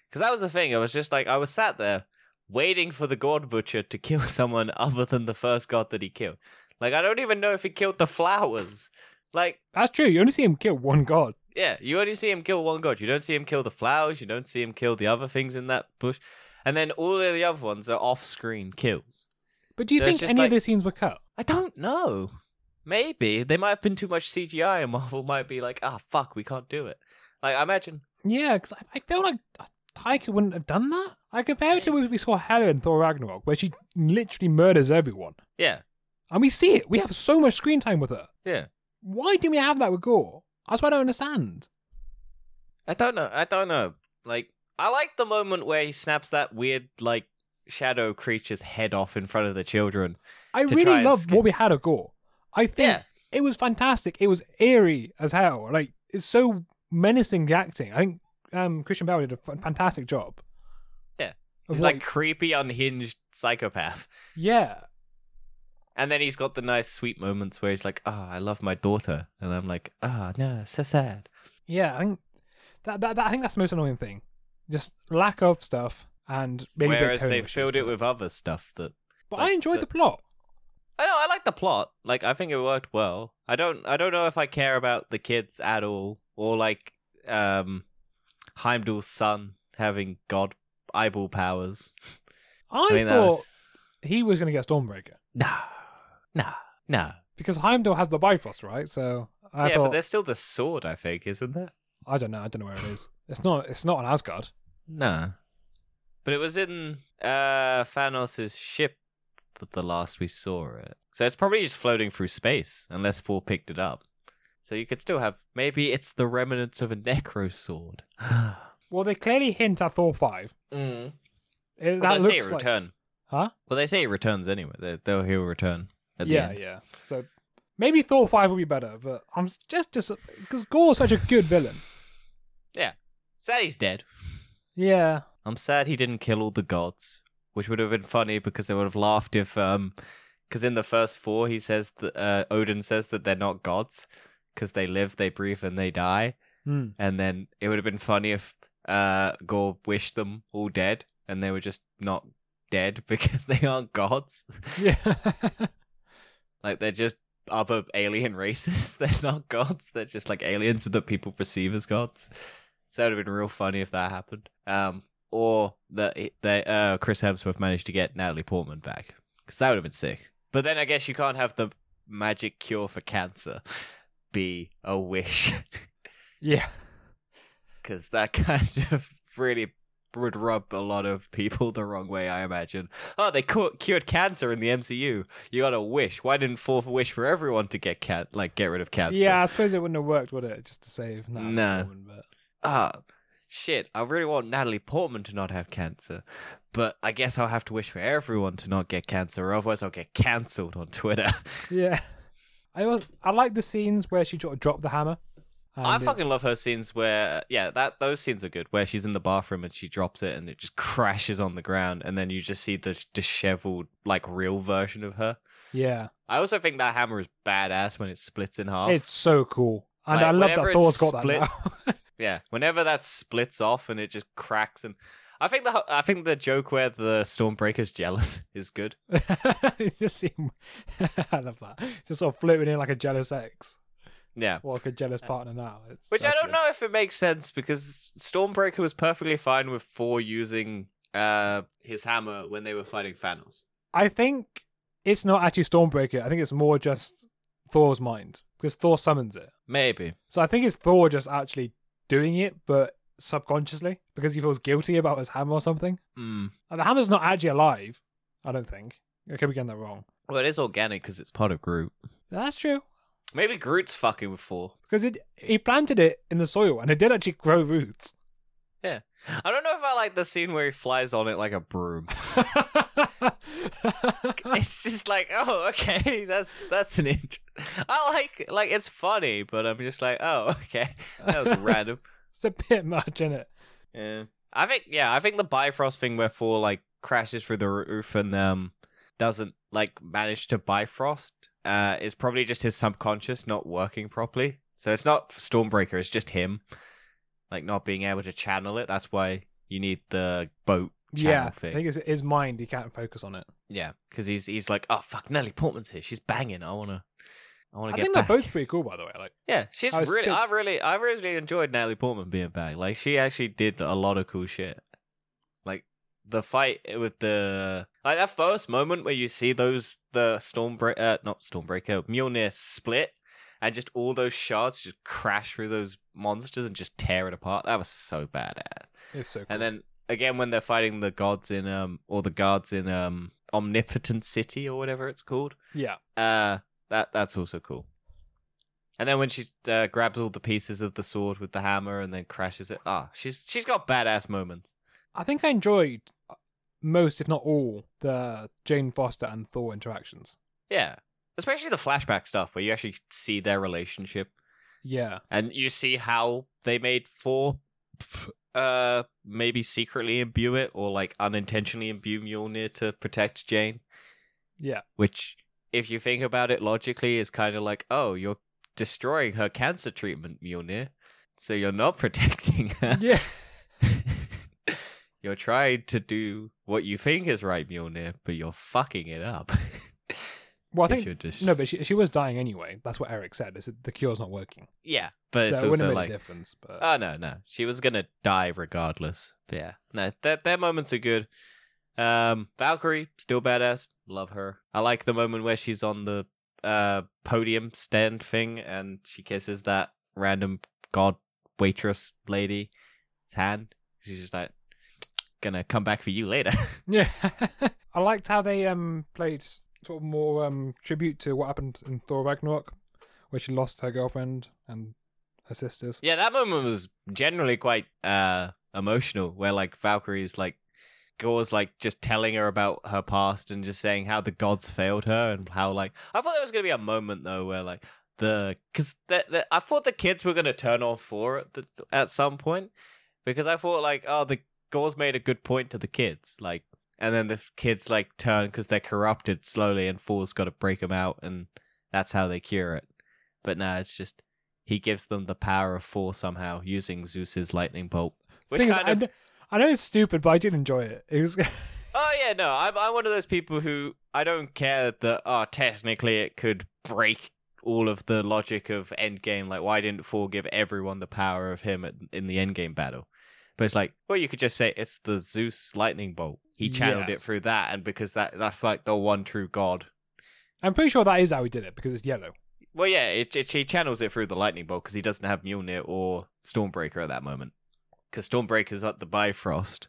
Because that was the thing. I was just like I was sat there waiting for the God Butcher to [LAUGHS] kill someone other than the first god that he killed. Like I don't even know if he killed the flowers. Like That's true. You only see him kill one god. yeah, you only see him kill one god. You don't see him kill the flowers. You don't see him kill the other things in that bush. And then all of the other ones are off-screen kills. But do you it's think any like- of the scenes were cut? I don't know. Maybe they might have been too much CGI, and Marvel might be like, "Ah, fuck, we can't do it." Like, I imagine. Yeah, because I, I feel like Taika wouldn't have done that. I compare it to when we saw Hela in Thor Ragnarok, where she literally murders everyone. Yeah, And we see it. We have so much screen time with her. yeah. Why didn't we have that with Gorr? That's what I don't understand. I don't know. I don't know. Like, I like the moment where he snaps that weird, like, shadow creature's head off in front of the children. I really love what we had of Gorr. I think Yeah. it was fantastic. It was eerie as hell. Like it's so menacing the acting. I think um, Christian Bale did a fantastic job. Yeah. He's what- like creepy, unhinged psychopath. yeah, And then he's got the nice, sweet moments where he's like, "Ah, I love my daughter," and I'm like, "Ah, no, so sad." yeah. I think that, that, that I think that's the most annoying thing. Just lack of stuff and maybe Whereas they've filled it with other stuff that But like I enjoyed the- the plot. I know I like the plot. Like I think it worked well. I don't I don't know if I care about the kids at all or like um Heimdall's son having god eyeball powers. [LAUGHS] I, I mean thought was he was going to get Stormbreaker no, no, no. because Heimdall has the Bifrost, right? So I yeah, but there's still the sword. I think isn't there? I don't know. I don't know where it is. It's not. It's not on Asgard. No, but it was in uh Thanos' ship. But the last we saw it, so it's probably just floating through space unless Thor picked it up. So you could still have maybe it's the remnants of a necro sword. [GASPS] Well, they clearly hint at Thor five. mm. It, Well, that they say looks it like, return. huh? Well, they say it returns anyway. They, they'll he'll return at the Yeah, end. yeah. So maybe Thor five will be better, but I'm just just because Gorr's such a good villain. Yeah, sad he's dead. Yeah, I'm sad he didn't kill all the gods, which would have been funny because they would have laughed if um, because in the first four he says that uh, Odin says that they're not gods because they live, they breathe, and they die, Hmm. and then it would have been funny if uh Gorr wished them all dead and they were just not dead [LAUGHS] because they aren't gods. Yeah. [LAUGHS] Like they're just other alien races. [LAUGHS] they're not gods. They're just like aliens that people perceive as gods. So that would have been real funny if that happened. Um, or that they uh Chris Hemsworth managed to get Natalie Portman back because that would have been sick. But then I guess you can't have the magic cure for cancer be a wish [LAUGHS] yeah. because that kind [LAUGHS] of really would rub a lot of people the wrong way. I imagine. Oh, they cu- cured cancer in the MCU. You got a wish. Why didn't Thor wish for everyone to get can like get rid of cancer? Yeah, I suppose it wouldn't have worked, would it? Just to save Natalie Nah. Portman, but ah, shit, I really want Natalie Portman to not have cancer, but I guess I'll have to wish for everyone to not get cancer, or otherwise I'll get cancelled on Twitter. [LAUGHS] yeah. I was, I like the scenes where she sort of dropped the hammer. I it's- fucking love her scenes where, yeah, that those scenes are good. Where she's in the bathroom and she drops it and it just crashes on the ground, and then you just see the disheveled, like real version of her. Yeah, I also think that hammer is badass when it splits in half. it's so cool, and Like, I love that Thor's got that now. [LAUGHS] Yeah, whenever that splits off and it just cracks, and I think the I think the joke where the Stormbreaker's jealous [LAUGHS] is good. it [LAUGHS] just seem, [LAUGHS] I love that. Just sort of floating in like a jealous ex Yeah, or like a jealous partner now. It's, which I that's don't good. know if it makes sense because Stormbreaker was perfectly fine with Thor using uh his hammer when they were fighting Thanos. I think it's not actually Stormbreaker. I think it's more just Thor's mind because Thor summons it. Maybe. So I think it's Thor just actually doing it, but subconsciously because he feels guilty about his hammer or something. Mm. And the hammer's not actually alive. I don't think. I could be getting that wrong. Well, it is organic because it's part of Groot. That's true Maybe Groot's fucking with Thor. because it he planted it in the soil and it did actually grow roots. I don't know if I like the scene where he flies on it like a broom. [LAUGHS] it's just like, oh, okay, [LAUGHS] that's that's an int. I like like it's funny, but I'm just like, oh, [LAUGHS] okay, that was random. it's a bit much in it. Yeah, I think yeah, I think the Bifrost thing where Thor like crashes through the roof and um doesn't like manage to Bifrost uh is probably just his subconscious not working properly. So it's not Stormbreaker, it's just him like not being able to channel it. That's why you need the boat channel Yeah, thing. I think it's his mind. He can't focus on it. Yeah, because he's he's like, oh fuck, Nelly Portman's here. She's banging. I wanna, I wanna I get think back. they're both pretty cool, by the way. Like, Yeah, she's it really. I really, I really enjoyed Nelly Portman being back. Like she actually did a lot of cool shit. Like the fight with the like that first moment where you see those the Stormbreaker, uh, not Stormbreaker, Mjolnir split, and just all those shards just crash through those monsters and just tear it apart. That was so badass. it's so cool. And then again when they're fighting the gods in um or the guards in um Omnipotent City or whatever it's called. yeah, Uh that that's also cool. And then when she uh, grabs all the pieces of the sword with the hammer and then crashes it. Ah, she's she's got badass moments. I think I enjoyed most, if not all, the Jane Foster and Thor interactions. Yeah. Especially the flashback stuff where you actually see their relationship. Yeah, and you see how they made Thor uh maybe secretly imbue it or like unintentionally imbue Mjolnir to protect Jane. yeah, which if you think about it logically is kind of like oh you're destroying her cancer treatment Mjolnir. So you're not [LAUGHS] protecting her. Yeah. [LAUGHS] you're trying to do what you think is right Mjolnir but you're fucking it up [LAUGHS] Well, I If think just no, but she she was dying anyway. That's what Eric said. Is that the cure's not working, yeah but it's it wouldn't have made like a difference. But oh no no. She was gonna die regardless. But yeah no their, their moments are good. Um Valkyrie still badass. Love her. I like the moment where she's on the uh podium stand thing and she kisses that random god waitress lady's hand. She's just like gonna come back for you later. [LAUGHS] Yeah, [LAUGHS] I liked how they um played sort of more um tribute to what happened in Thor Ragnarok, where she lost her girlfriend and her sisters. yeah that moment was generally quite uh emotional where like valkyrie's like Gorr's like just telling her about her past and just saying how the gods failed her and how like I thought there was gonna be a moment though where like the because I thought the kids were gonna turn on Thor at at some point because I thought like oh the Gorr's made a good point to the kids like and then the kids like turn because they're corrupted slowly and Thor's got to break them out and that's how they cure it but no it's just he gives them the power of Thor somehow using Zeus's lightning bolt which is, kind I, of I know it's stupid, but I did enjoy it. It was [LAUGHS] Oh yeah, no, I'm I'm one of those people who I don't care that oh technically it could break all of the logic of Endgame. Like, why didn't Thor give everyone the power of him at, in the Endgame battle? But it's like, well, you could just say it's the Zeus lightning bolt. He channeled it through that, and because that that's like the one true god. I'm pretty sure that is how he did it because it's yellow. Well, yeah, it, it, he channels it through the lightning bolt because he doesn't have Mjolnir or Stormbreaker at that moment. Because Stormbreaker's at the Bifrost,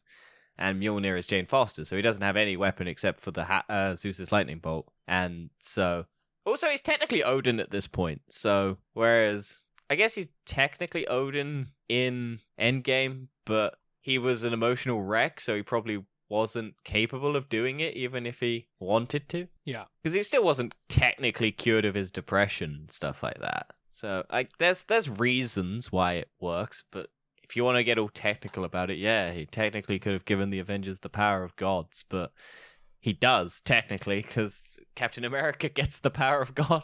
and Mjolnir is Jane Foster, so he doesn't have any weapon except for the ha- uh, Zeus's lightning bolt. And so, also, he's technically Odin at this point. So, whereas I guess he's technically Odin in Endgame, but he was an emotional wreck, so he probably wasn't capable of doing it, even if he wanted to Yeah. because he still wasn't technically cured of his depression and stuff like that. So like, there's there's reasons why it works, but if you want to get all technical about it, yeah, he technically could have given the Avengers the power of gods, but he does technically because Captain America [LAUGHS] gets the power of God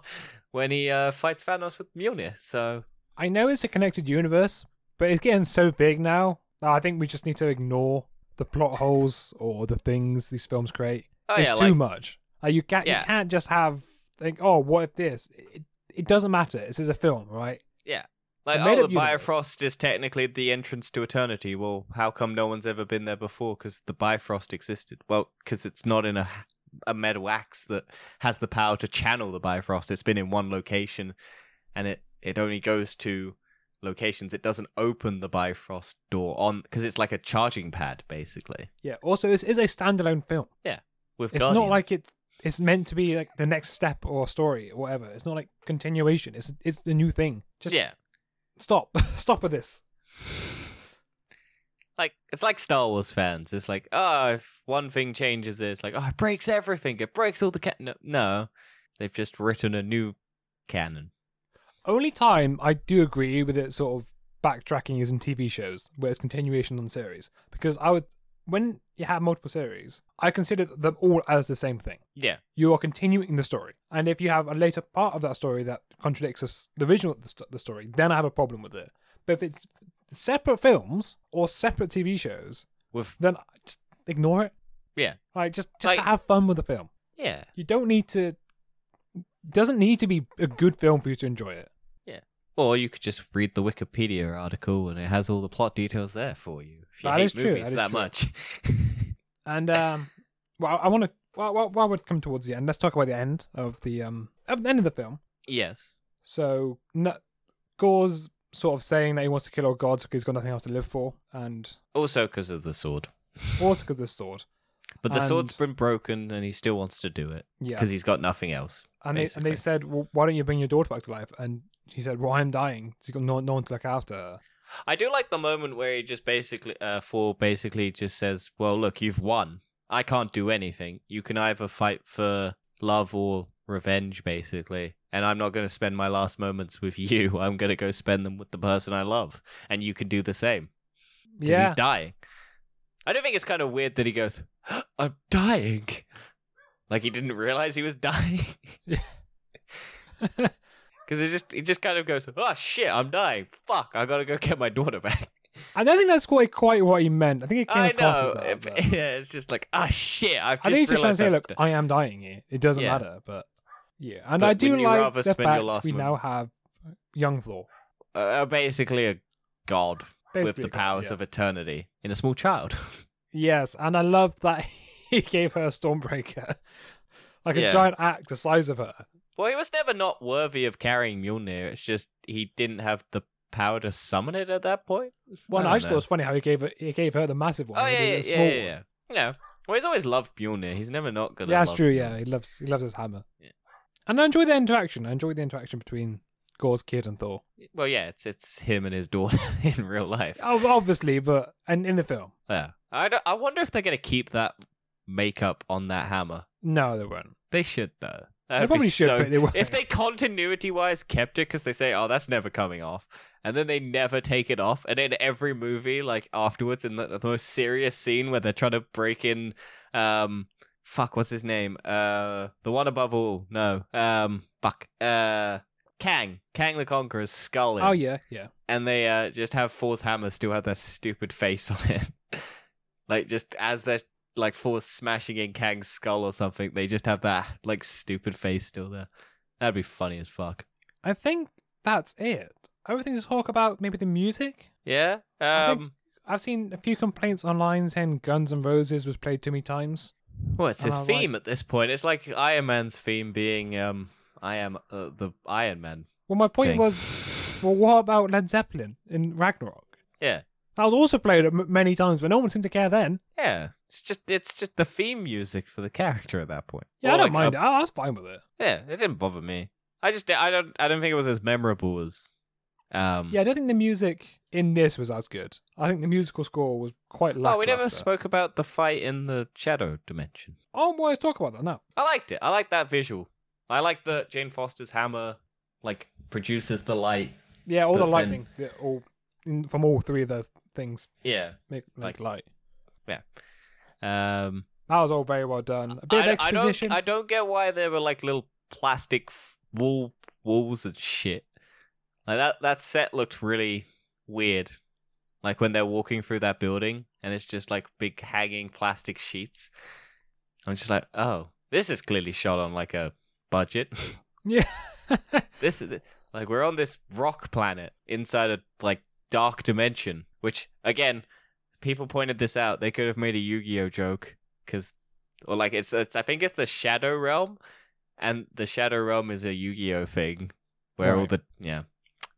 when he uh, fights Thanos with Mjolnir. So I know it's a connected universe, but it's getting so big now that I think we just need to ignore the plot holes or the things these films create. oh it's yeah, too like much. Like you can't Yeah. you can't just have think, oh, what if this? It, it doesn't matter. This is a film, right? Yeah. Like oh, the universe. Bifrost is technically the entrance to eternity. Well, how come no one's ever been there before? Because the Bifrost existed. Well, because it's not in a a metal axe that has the power to channel the Bifrost. It's been in one location, and it it only goes to locations. It doesn't open the Bifrost door on because it's like a charging pad, basically. Yeah. Also, this is a standalone film. Yeah. With It's not like it. It's meant to be like the next step or story or whatever. It's not like continuation. It's it's the new thing. Just yeah. stop, [LAUGHS] stop with this. like it's like Star Wars fans. It's like, oh, if one thing changes, it's like, oh, it breaks everything. It breaks all the can. No, no, they've just written a new canon. Only time I do agree with it sort of backtracking is in TV shows where it's continuation on series because I would when you have multiple series, I consider them all as the same thing. Yeah, You are continuing the story, and if you have a later part of that story that contradicts the original the, st- the story, then I have a problem with it. But if it's separate films or separate TV shows, with then just ignore it. Yeah. like just just Like- have fun with the film. yeah, You don't need to. Doesn't need to be a good film for you to enjoy it. Or you could just read the Wikipedia article and it has all the plot details there for you. If you That hate is movies that that much. [LAUGHS] And um, well, I want to. Well, well, while we're coming towards the end, let's talk about the end of the um, of the end of the film. yes. So, no, Gorr's sort of saying that he wants to kill all gods because he's got nothing else to live for, and Also because of the sword. also because of the sword. [LAUGHS] But the And- sword's been broken and he still wants to do it Yeah, because he's got nothing else. and they and they said, well, "Why don't you bring your daughter back to life?" And he said, "Well, I'm dying. He's got no, no one to look after." her." I do like the moment where he just basically, uh, Thor basically just says, "Well, look, you've won. I can't do anything. You can either fight for love or revenge, basically. And I'm not going to spend my last moments with [LAUGHS] you. I'm going to go spend them with the person I love, and you can do the same Yeah, he's dying." I don't think it's kind of weird that he goes, "I'm dying," like he didn't realize he was dying. [LAUGHS] [LAUGHS] Because it just, it just kind of goes, "Oh shit, I'm dying. Fuck, I gotta go get my daughter back." I don't think that's quite quite what he meant. I think it came I across as that. But- [LAUGHS] yeah, it's just like, ah, shit. I've just I think he's just trying to say, look, I am dying here. It doesn't Yeah. matter, but yeah, and But I do like the spend your fact last we now have young Thor, uh, basically a god with the a god, powers yeah. of eternity in a small child. [LAUGHS] Yes, and I love that [LAUGHS] he gave her a Stormbreaker, like a Yeah. giant axe the size of her. Well, he was never not worthy of carrying Mjolnir. It's just he didn't have the power to summon it at that point. Well, I no, I just thought it was funny how he gave it. He gave her the massive one. Oh yeah, yeah, yeah, yeah, yeah. Yeah. Well, he's always loved Mjolnir. He's never not gonna. Yeah, that's true. Mjolnir. Yeah, he loves he loves his hammer. Yeah. And I enjoy the interaction. I enjoy the interaction between Gorr's kid and Thor. Well, yeah, it's it's him and his daughter [LAUGHS] in real life. Oh, obviously, but and in the film, Yeah. I, I wonder if they're gonna keep that makeup on that hammer. no, they won't. They should though. They That'd probably be should, so- but they [LAUGHS] won't. If they continuity wise kept it because they say, "Oh, that's never coming off," and then they never take it off, and in every movie, like afterwards, in the, the most serious scene where they're trying to break in, um, fuck, what's his name? Uh, the one above all. No, um, fuck, uh, Kang, Kang the Conqueror's skull. in, Oh yeah, yeah. and they uh just have Thor's hammer still have that stupid face on it. [LAUGHS] Like just as they're like force smashing in Kang's skull or something, they just have that like stupid face still there. That'd be funny as fuck. I think that's it. Everything to talk about, maybe the music. Yeah. I think- Um. I've seen a few complaints online saying Guns N' Roses was played too many times. Well, it's And his I like- theme at this point. It's like Iron Man's theme being um. I am uh, the Iron Man. Well, my point Thing. was, well, what about Led Zeppelin in Ragnarok? Yeah. That was also played m- many times, but no one seemed to care then. Yeah. It's just it's just the theme music for the character at that point. Yeah, Or I don't like mind a- it. I was fine with it. Yeah, it didn't bother me. I just I don't I don't think it was as memorable as um Yeah, I don't think the music in this was as good. I think the musical score was quite. Oh, we never spoke about the fight in the shadow dimension. Oh, well, let's talk about that now. I liked it. I like that visual. I like that Jane Foster's hammer like produces the light. Yeah, all the then- lightning, all in, from all three of the things Yeah. make, Like- make light. Um That was all very well done. A bit I, of I exposition. don't I don't get why there were like little plastic f- wall walls and shit. Like that that set looked really weird. Like when they're walking through that building and it's just like big hanging plastic sheets. I'm just like, "Oh, this is clearly shot on like a budget." Yeah. [LAUGHS] this is like we're on this rock planet inside a like dark dimension, which again, people pointed this out. They could have made a Yu-Gi-Oh joke because, or like it's, it's I think it's the Shadow Realm, and the Shadow Realm is a Yu-Gi-Oh thing where all the yeah,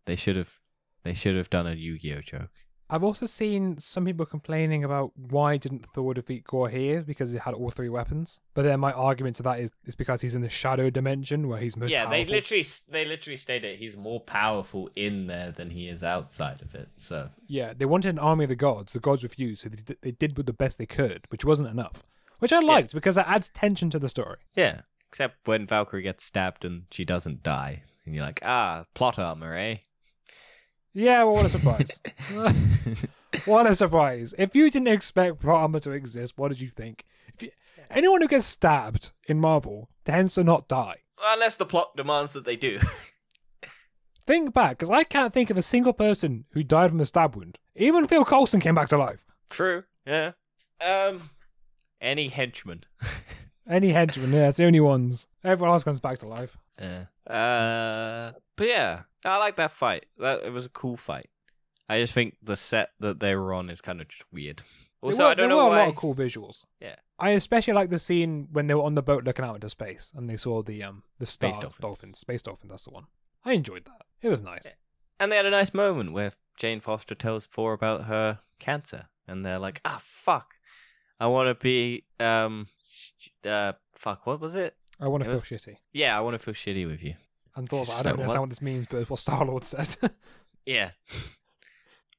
they should have they should have done a Yu-Gi-Oh joke. I've also seen some people complaining about why didn't Thor defeat Gorr here because he had all three weapons. But then my argument to that is, is because he's in the shadow dimension where he's most yeah, they powerful. literally they literally stated he's more powerful in there than he is outside of it. So Yeah, they wanted an army of the gods. The gods refused, so they did, they did with the best they could, which wasn't enough. Which I liked because it adds tension to the story. Yeah, except when Valkyrie gets stabbed and she doesn't die, and you're like, ah, plot armor, eh? Yeah, well, what a surprise! [LAUGHS] [LAUGHS] what a surprise! If you didn't expect plot armor to exist, what did you think? If you, anyone who gets stabbed in Marvel tends to not die. Unless the plot demands that they do. [LAUGHS] Think back, because I can't think of a single person who died from a stab wound. Even Phil Coulson came back to life. True. Yeah. Um. Any henchman. Any henchman, yeah, it's the only ones. Everyone else comes back to life. Yeah. Uh. But yeah, I like that fight. That it was a cool fight. I just think the set that they were on is kind of just weird. Also, were, I don't there know were why. a lot of cool visuals. Yeah. I especially like the scene when they were on the boat looking out into space and they saw the um the star Space dolphins. Space dolphins, that's the one. I enjoyed that. It was nice. Yeah. And they had a nice moment where Jane Foster tells Thor about her cancer, and they're like, "Ah, fuck, I want to be um, uh, fuck, what was it? I want to feel was- shitty. Yeah, I want to feel shitty with you." And thought, Just I don't like, understand what? what this means, but it's what Star Lord said. [LAUGHS] Yeah.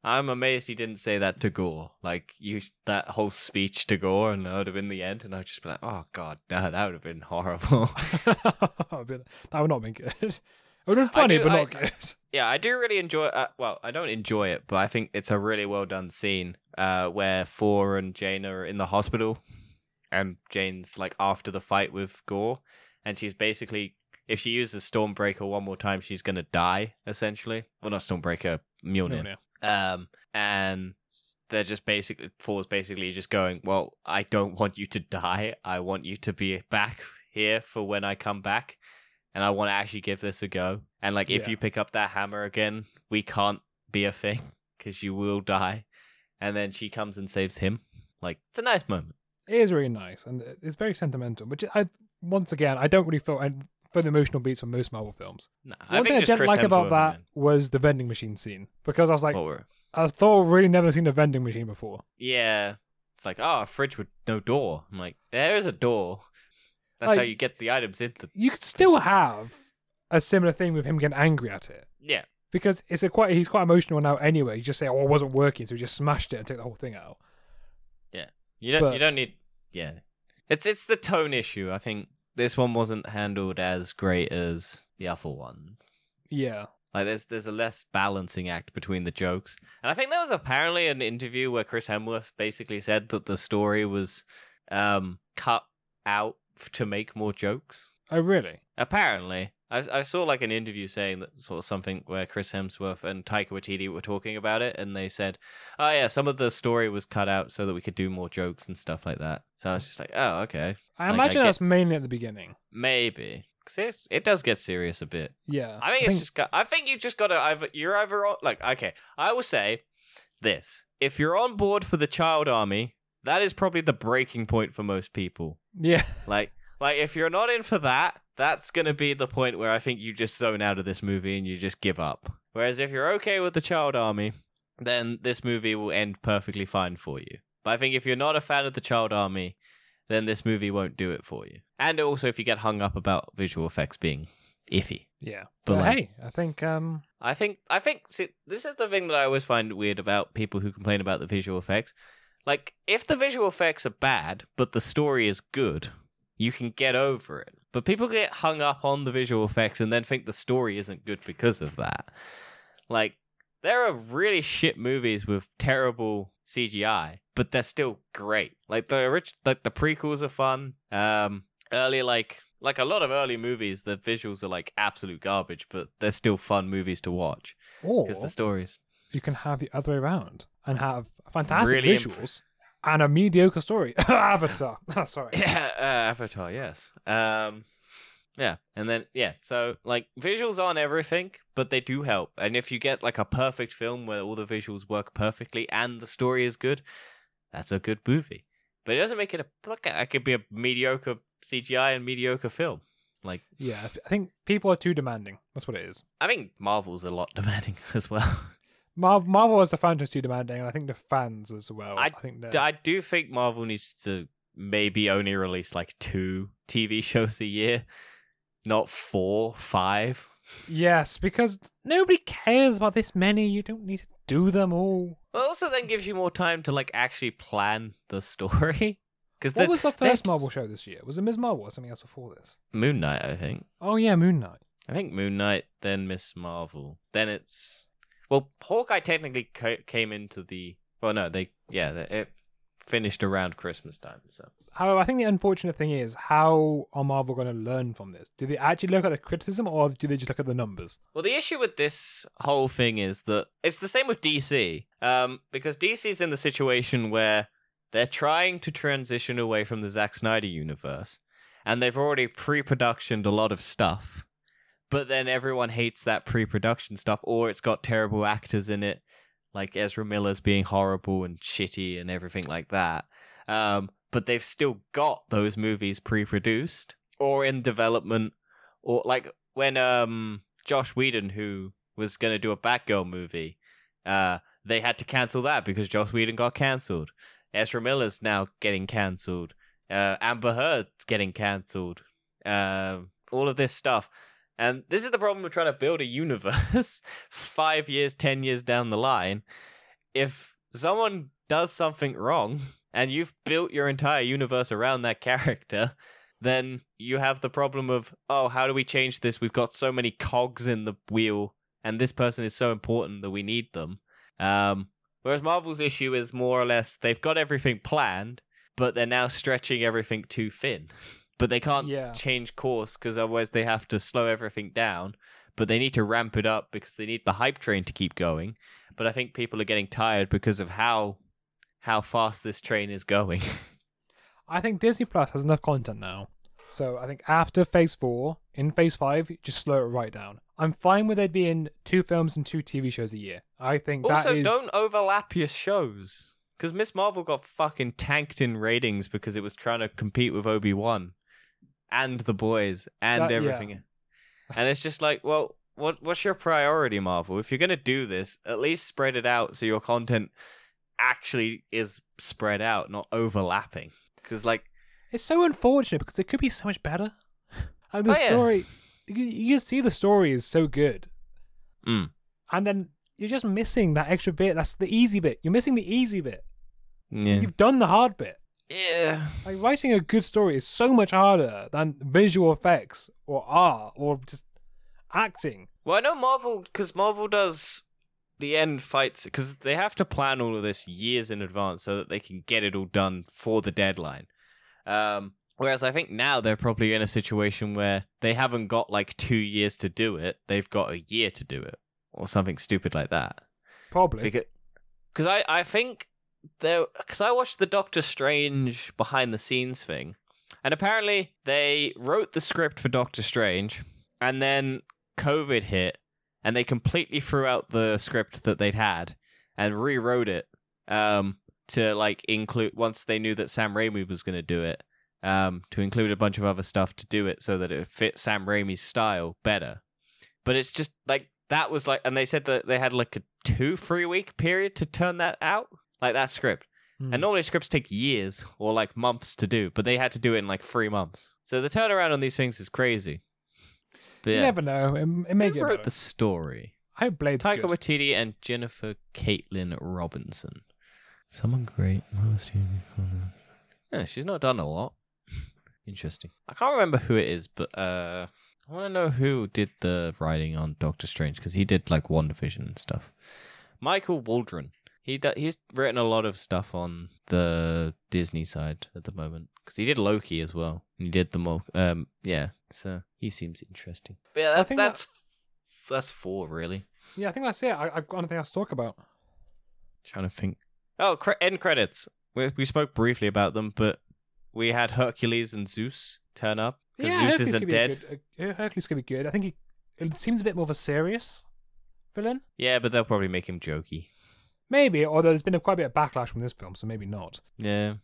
I'm amazed he didn't say that to Gorr. Like you, that whole speech to Gorr, and that would have been the end. And I'd just be like, "Oh God, no, that would have been horrible." [LAUGHS] that would not have been good. [LAUGHS] It would have been funny, do- but I- not good. yeah, I do really enjoy. Uh, well, I don't enjoy it, but I think it's a really well done scene uh, where Thor and Jane are in the hospital, and Jane's like after the fight with Gorr, and she's basically, if she uses Stormbreaker one more time, she's gonna die essentially. Well, not Stormbreaker, Mjolnir. No. Um, and they're just basically Thor's basically just going, "Well, I don't want you to die. I want you to be back here for when I come back, and I want to actually give this a go. And like, if Yeah. you pick up that hammer again, we can't be a thing because you will die." And then she comes and saves him. Like, it's a nice moment. It is really nice, and it's very sentimental. Which I, once again, I don't really feel I feel the emotional beats from most Marvel films. Nah, I One think thing I just didn't Chris like about that and was the vending machine scene because I was like, were- I thought really never seen a vending machine before. yeah, it's like, oh, a fridge with no door. I'm like, there is a door. That's how you get the items in. The- You could still have a similar thing with him getting angry at it yeah. because it's a quite he's quite emotional now anyway. You just say, "Oh, it wasn't working," so he just smashed it and took the whole thing out. Yeah. You don't. But- you don't need. Yeah, it's it's the tone issue. I think this one wasn't handled as great as the other one. Yeah, Like there's there's a less balancing act between the jokes, and I think there was apparently an interview where Chris Hemsworth basically said that the story was um cut out to make more jokes. oh really? Apparently, I, I saw like an interview saying that sort of something where Chris Hemsworth and Taika Waititi were talking about it, and they said, "Oh yeah, some of the story was cut out so that we could do more jokes and stuff like that." So I was just like, "Oh, okay, I Like, I imagine get- that's mainly at the beginning. maybe." Because it does get serious a bit. Yeah. I think it's just. Got, I think you just got to either. You're either on, like okay. I will say this: if you're on board for the child army, that is probably the breaking point for most people. Yeah. Like, like if you're not in for that, that's gonna be the point where I think you just zone out of this movie and you just give up. Whereas if you're okay with the child army, then this movie will end perfectly fine for you. But I think if you're not a fan of the child army, then this movie won't do it for you. And also, if you get hung up about visual effects being iffy. Yeah. But, But, like- hey, I think um I think I think see, this is the thing that I always find weird about people who complain about the visual effects. Like if the visual effects are bad but the story is good, you can get over it. But people get hung up on the visual effects and then think the story isn't good because of that. Like there are really shit movies with terrible CGI, but they're still great. Like the rich, like the prequels are fun. Um, early like like a lot of early movies, the visuals are like absolute garbage, but they're still fun movies to watch because the stories. you can have the other way around and have fantastic Really imp- visuals and a mediocre story. [LAUGHS] Avatar. [LAUGHS] Sorry. Yeah, uh, Avatar, yes. Um, yeah, and then yeah, so like visuals aren't everything, but they do help. And if you get like a perfect film where all the visuals work perfectly and the story is good, that's a good movie. But it doesn't make it a look. It could be a mediocre CGI and mediocre film. Like Yeah, I think people are too demanding. That's what it is. I think Marvel's a lot [LAUGHS] demanding as well. Mar- Marvel as the franchise too demanding, and I think the fans as well. I, I- think that I do think Marvel needs to maybe only release like two TV [LAUGHS] shows a year, not four, five. yes, because nobody cares about this many. You don't need to do them all. Well, also then gives you more time to like actually plan the story. [LAUGHS] Because What was the first Marvel show this year? Was it Ms. Marvel or something else before this? Moon Knight, I think. Oh yeah, Moon Knight. I think Moon Knight, then Miss Marvel, then it's well, Hawkeye technically ca- came into the. Well, no, they yeah, they, it finished around Christmas time. So However, I think the unfortunate thing is how are Marvel going to learn from this? Do they actually look at the criticism or do they just look at the numbers? Well, the issue with this whole thing is that it's the same with DC, um, because DC's in the situation where they're trying to transition away from the Zack Snyder universe, and they've already pre-productioned a lot of stuff, but then everyone hates that pre-production stuff, or it's got terrible actors in it, like Ezra Miller's being horrible and shitty and everything like that. Um, but they've still got those movies pre-produced or in development, or like when um Joss Whedon, who was going to do a Batgirl movie, uh, they had to cancel that because Joss Whedon got cancelled. Ezra Miller's now getting cancelled. Uh, Amber Heard's getting cancelled. Uh, all of this stuff. And this is the problem with trying to build a universe [LAUGHS] five years, ten years down the line. If someone does something wrong and you've built your entire universe around that character, then you have the problem of, oh, how do we change this? We've got so many cogs in the wheel, and this person is so important that we need them. Um, whereas Marvel's issue is more or less they've got everything planned, but they're now stretching everything too thin. [LAUGHS] But they can't Yeah. change course because otherwise they have to slow everything down. But they need to ramp it up because they need the hype train to keep going. But I think people are getting tired because of how how fast this train is going. [LAUGHS] I think Disney Plus has enough content now. So I think after Phase 4, in Phase 5, just slow it right down. I'm fine with it being two films and two TV shows a year. I think that Also, is- don't overlap your shows. Because Miss Marvel got fucking tanked in ratings because it was trying to compete with Obi Wan and the boys and That- yeah. everything. And it's just like, well, what what's your priority, Marvel? If you're gonna do this, at least spread it out so your content actually is spread out, not overlapping. Because like, It's so unfortunate because it could be so much better. [LAUGHS] And the Oh, yeah. story, you, you can see the story is so good. Mm. And then you're just missing that extra bit. That's the easy bit. You're missing the easy bit. yeah, You've done the hard bit. Yeah, Like writing a good story is so much harder than visual effects or art or just acting. Well, I know Marvel because Marvel does the end fights because they have to plan all of this years in advance so that they can get it all done for the deadline. Um, Whereas I think now they're probably in a situation where they haven't got like two years to do it; they've got a year to do it, or something stupid like that. Probably. Because, because I, I think there, because I watched the Doctor Strange behind the scenes thing, and apparently they wrote the script for Doctor Strange, and then COVID hit, and they completely threw out the script that they'd had and rewrote it um, to like include once they knew that Sam Raimi was going to do it. Um, to include a bunch of other stuff to do it so that it fit Sam Raimi's style better. But it's just like that was like, and they said that they had like a two, three week period to turn that out, like that script. Hmm. And normally scripts take years or like months to do, but they had to do it in like three months. So the turnaround on these things is crazy. But You never know. It, it may Who get wrote better. the story? I hope Blade's Taika good. Waititi and Jennifer Kaytin Robinson. Someone great. Most Yeah, she's not done a lot. [LAUGHS] Interesting. I can't remember who it is, but uh, I want to know who did the writing on Doctor Strange because he did like WandaVision and stuff. Michael Waldron. He do- he's written a lot of stuff on the Disney side at the moment because he did Loki as well. And he did the mo- um yeah. So he seems interesting. But yeah, I think that's that's four really. Yeah, I think that's it. I, I've got anything else to talk about. Trying to think. Oh, cre- end credits. We we spoke briefly about them, but we had Hercules and Zeus turn up because Yeah, Zeus Hercules isn't could be a dead. good- uh, Hercules could be good. I think he. It seems a bit more of a serious villain. Yeah, but they'll probably make him jokey. Maybe, although there's been a, quite a bit of backlash from this film, so maybe not. Yeah.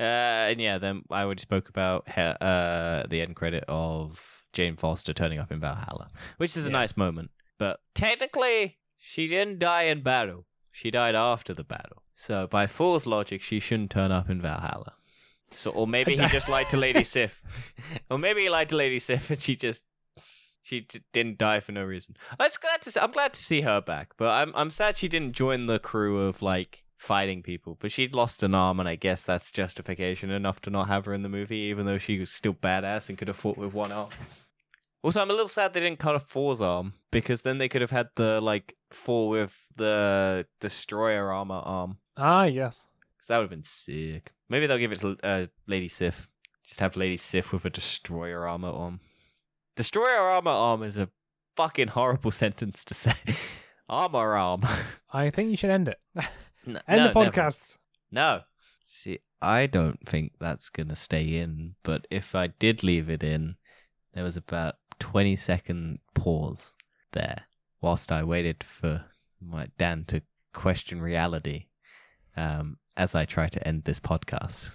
Uh, and yeah, then I already spoke about he- uh, the end credit of Jane Foster turning up in Valhalla, which is a Yeah. nice moment. But technically, she didn't die in battle. She died after the battle. So by Fool's logic, she shouldn't turn up in Valhalla. So, or maybe he [LAUGHS] just lied to Lady Sif, or maybe he lied to Lady Sif and she just she d- didn't die for no reason. I was glad to see, I'm glad to see her back, but I'm I'm sad she didn't join the crew of like fighting people. But she'd lost an arm, and I guess that's justification enough to not have her in the movie, even though she was still badass and could have fought with one arm. Also, I'm a little sad they didn't cut off Thor's arm because then they could have had the like Thor with the destroyer armor arm. Ah, yes. Because that would have been sick. Maybe they'll give it to uh, Lady Sif. Just have Lady Sif with a destroyer armor arm. Destroyer armor arm is a fucking horrible [LAUGHS] sentence to say. armor arm. [LAUGHS] I think you should end it. No, [LAUGHS] End no, the never. podcast. No. See, I don't think that's going to stay in, but if I did leave it in, there was about 20 second pause there whilst I waited for my Dan to question reality um, as I try to end this podcast.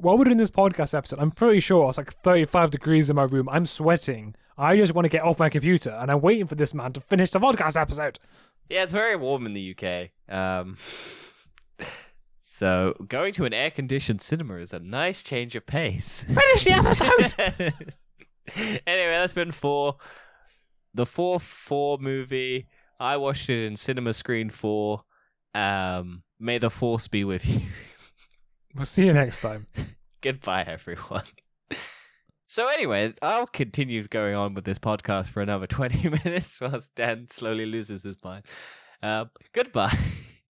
While we're doing this podcast episode, I'm pretty sure it's like 35 degrees in my room. I'm sweating. I just want to get off my computer, and I'm waiting for this man to finish the podcast episode. Yeah, it's very warm in the UK. Um, [LAUGHS] so going to an air conditioned cinema is a nice change of pace. [LAUGHS] Finish the episode! [LAUGHS] anyway, that's been four. The four four movie. I watched it in cinema screen four. Um, may the force be with you. We'll see you next time. [LAUGHS] Goodbye, everyone. So anyway, I'll continue going on with this podcast for another [LAUGHS] twenty minutes whilst Dan slowly loses his mind. Um, goodbye. [LAUGHS]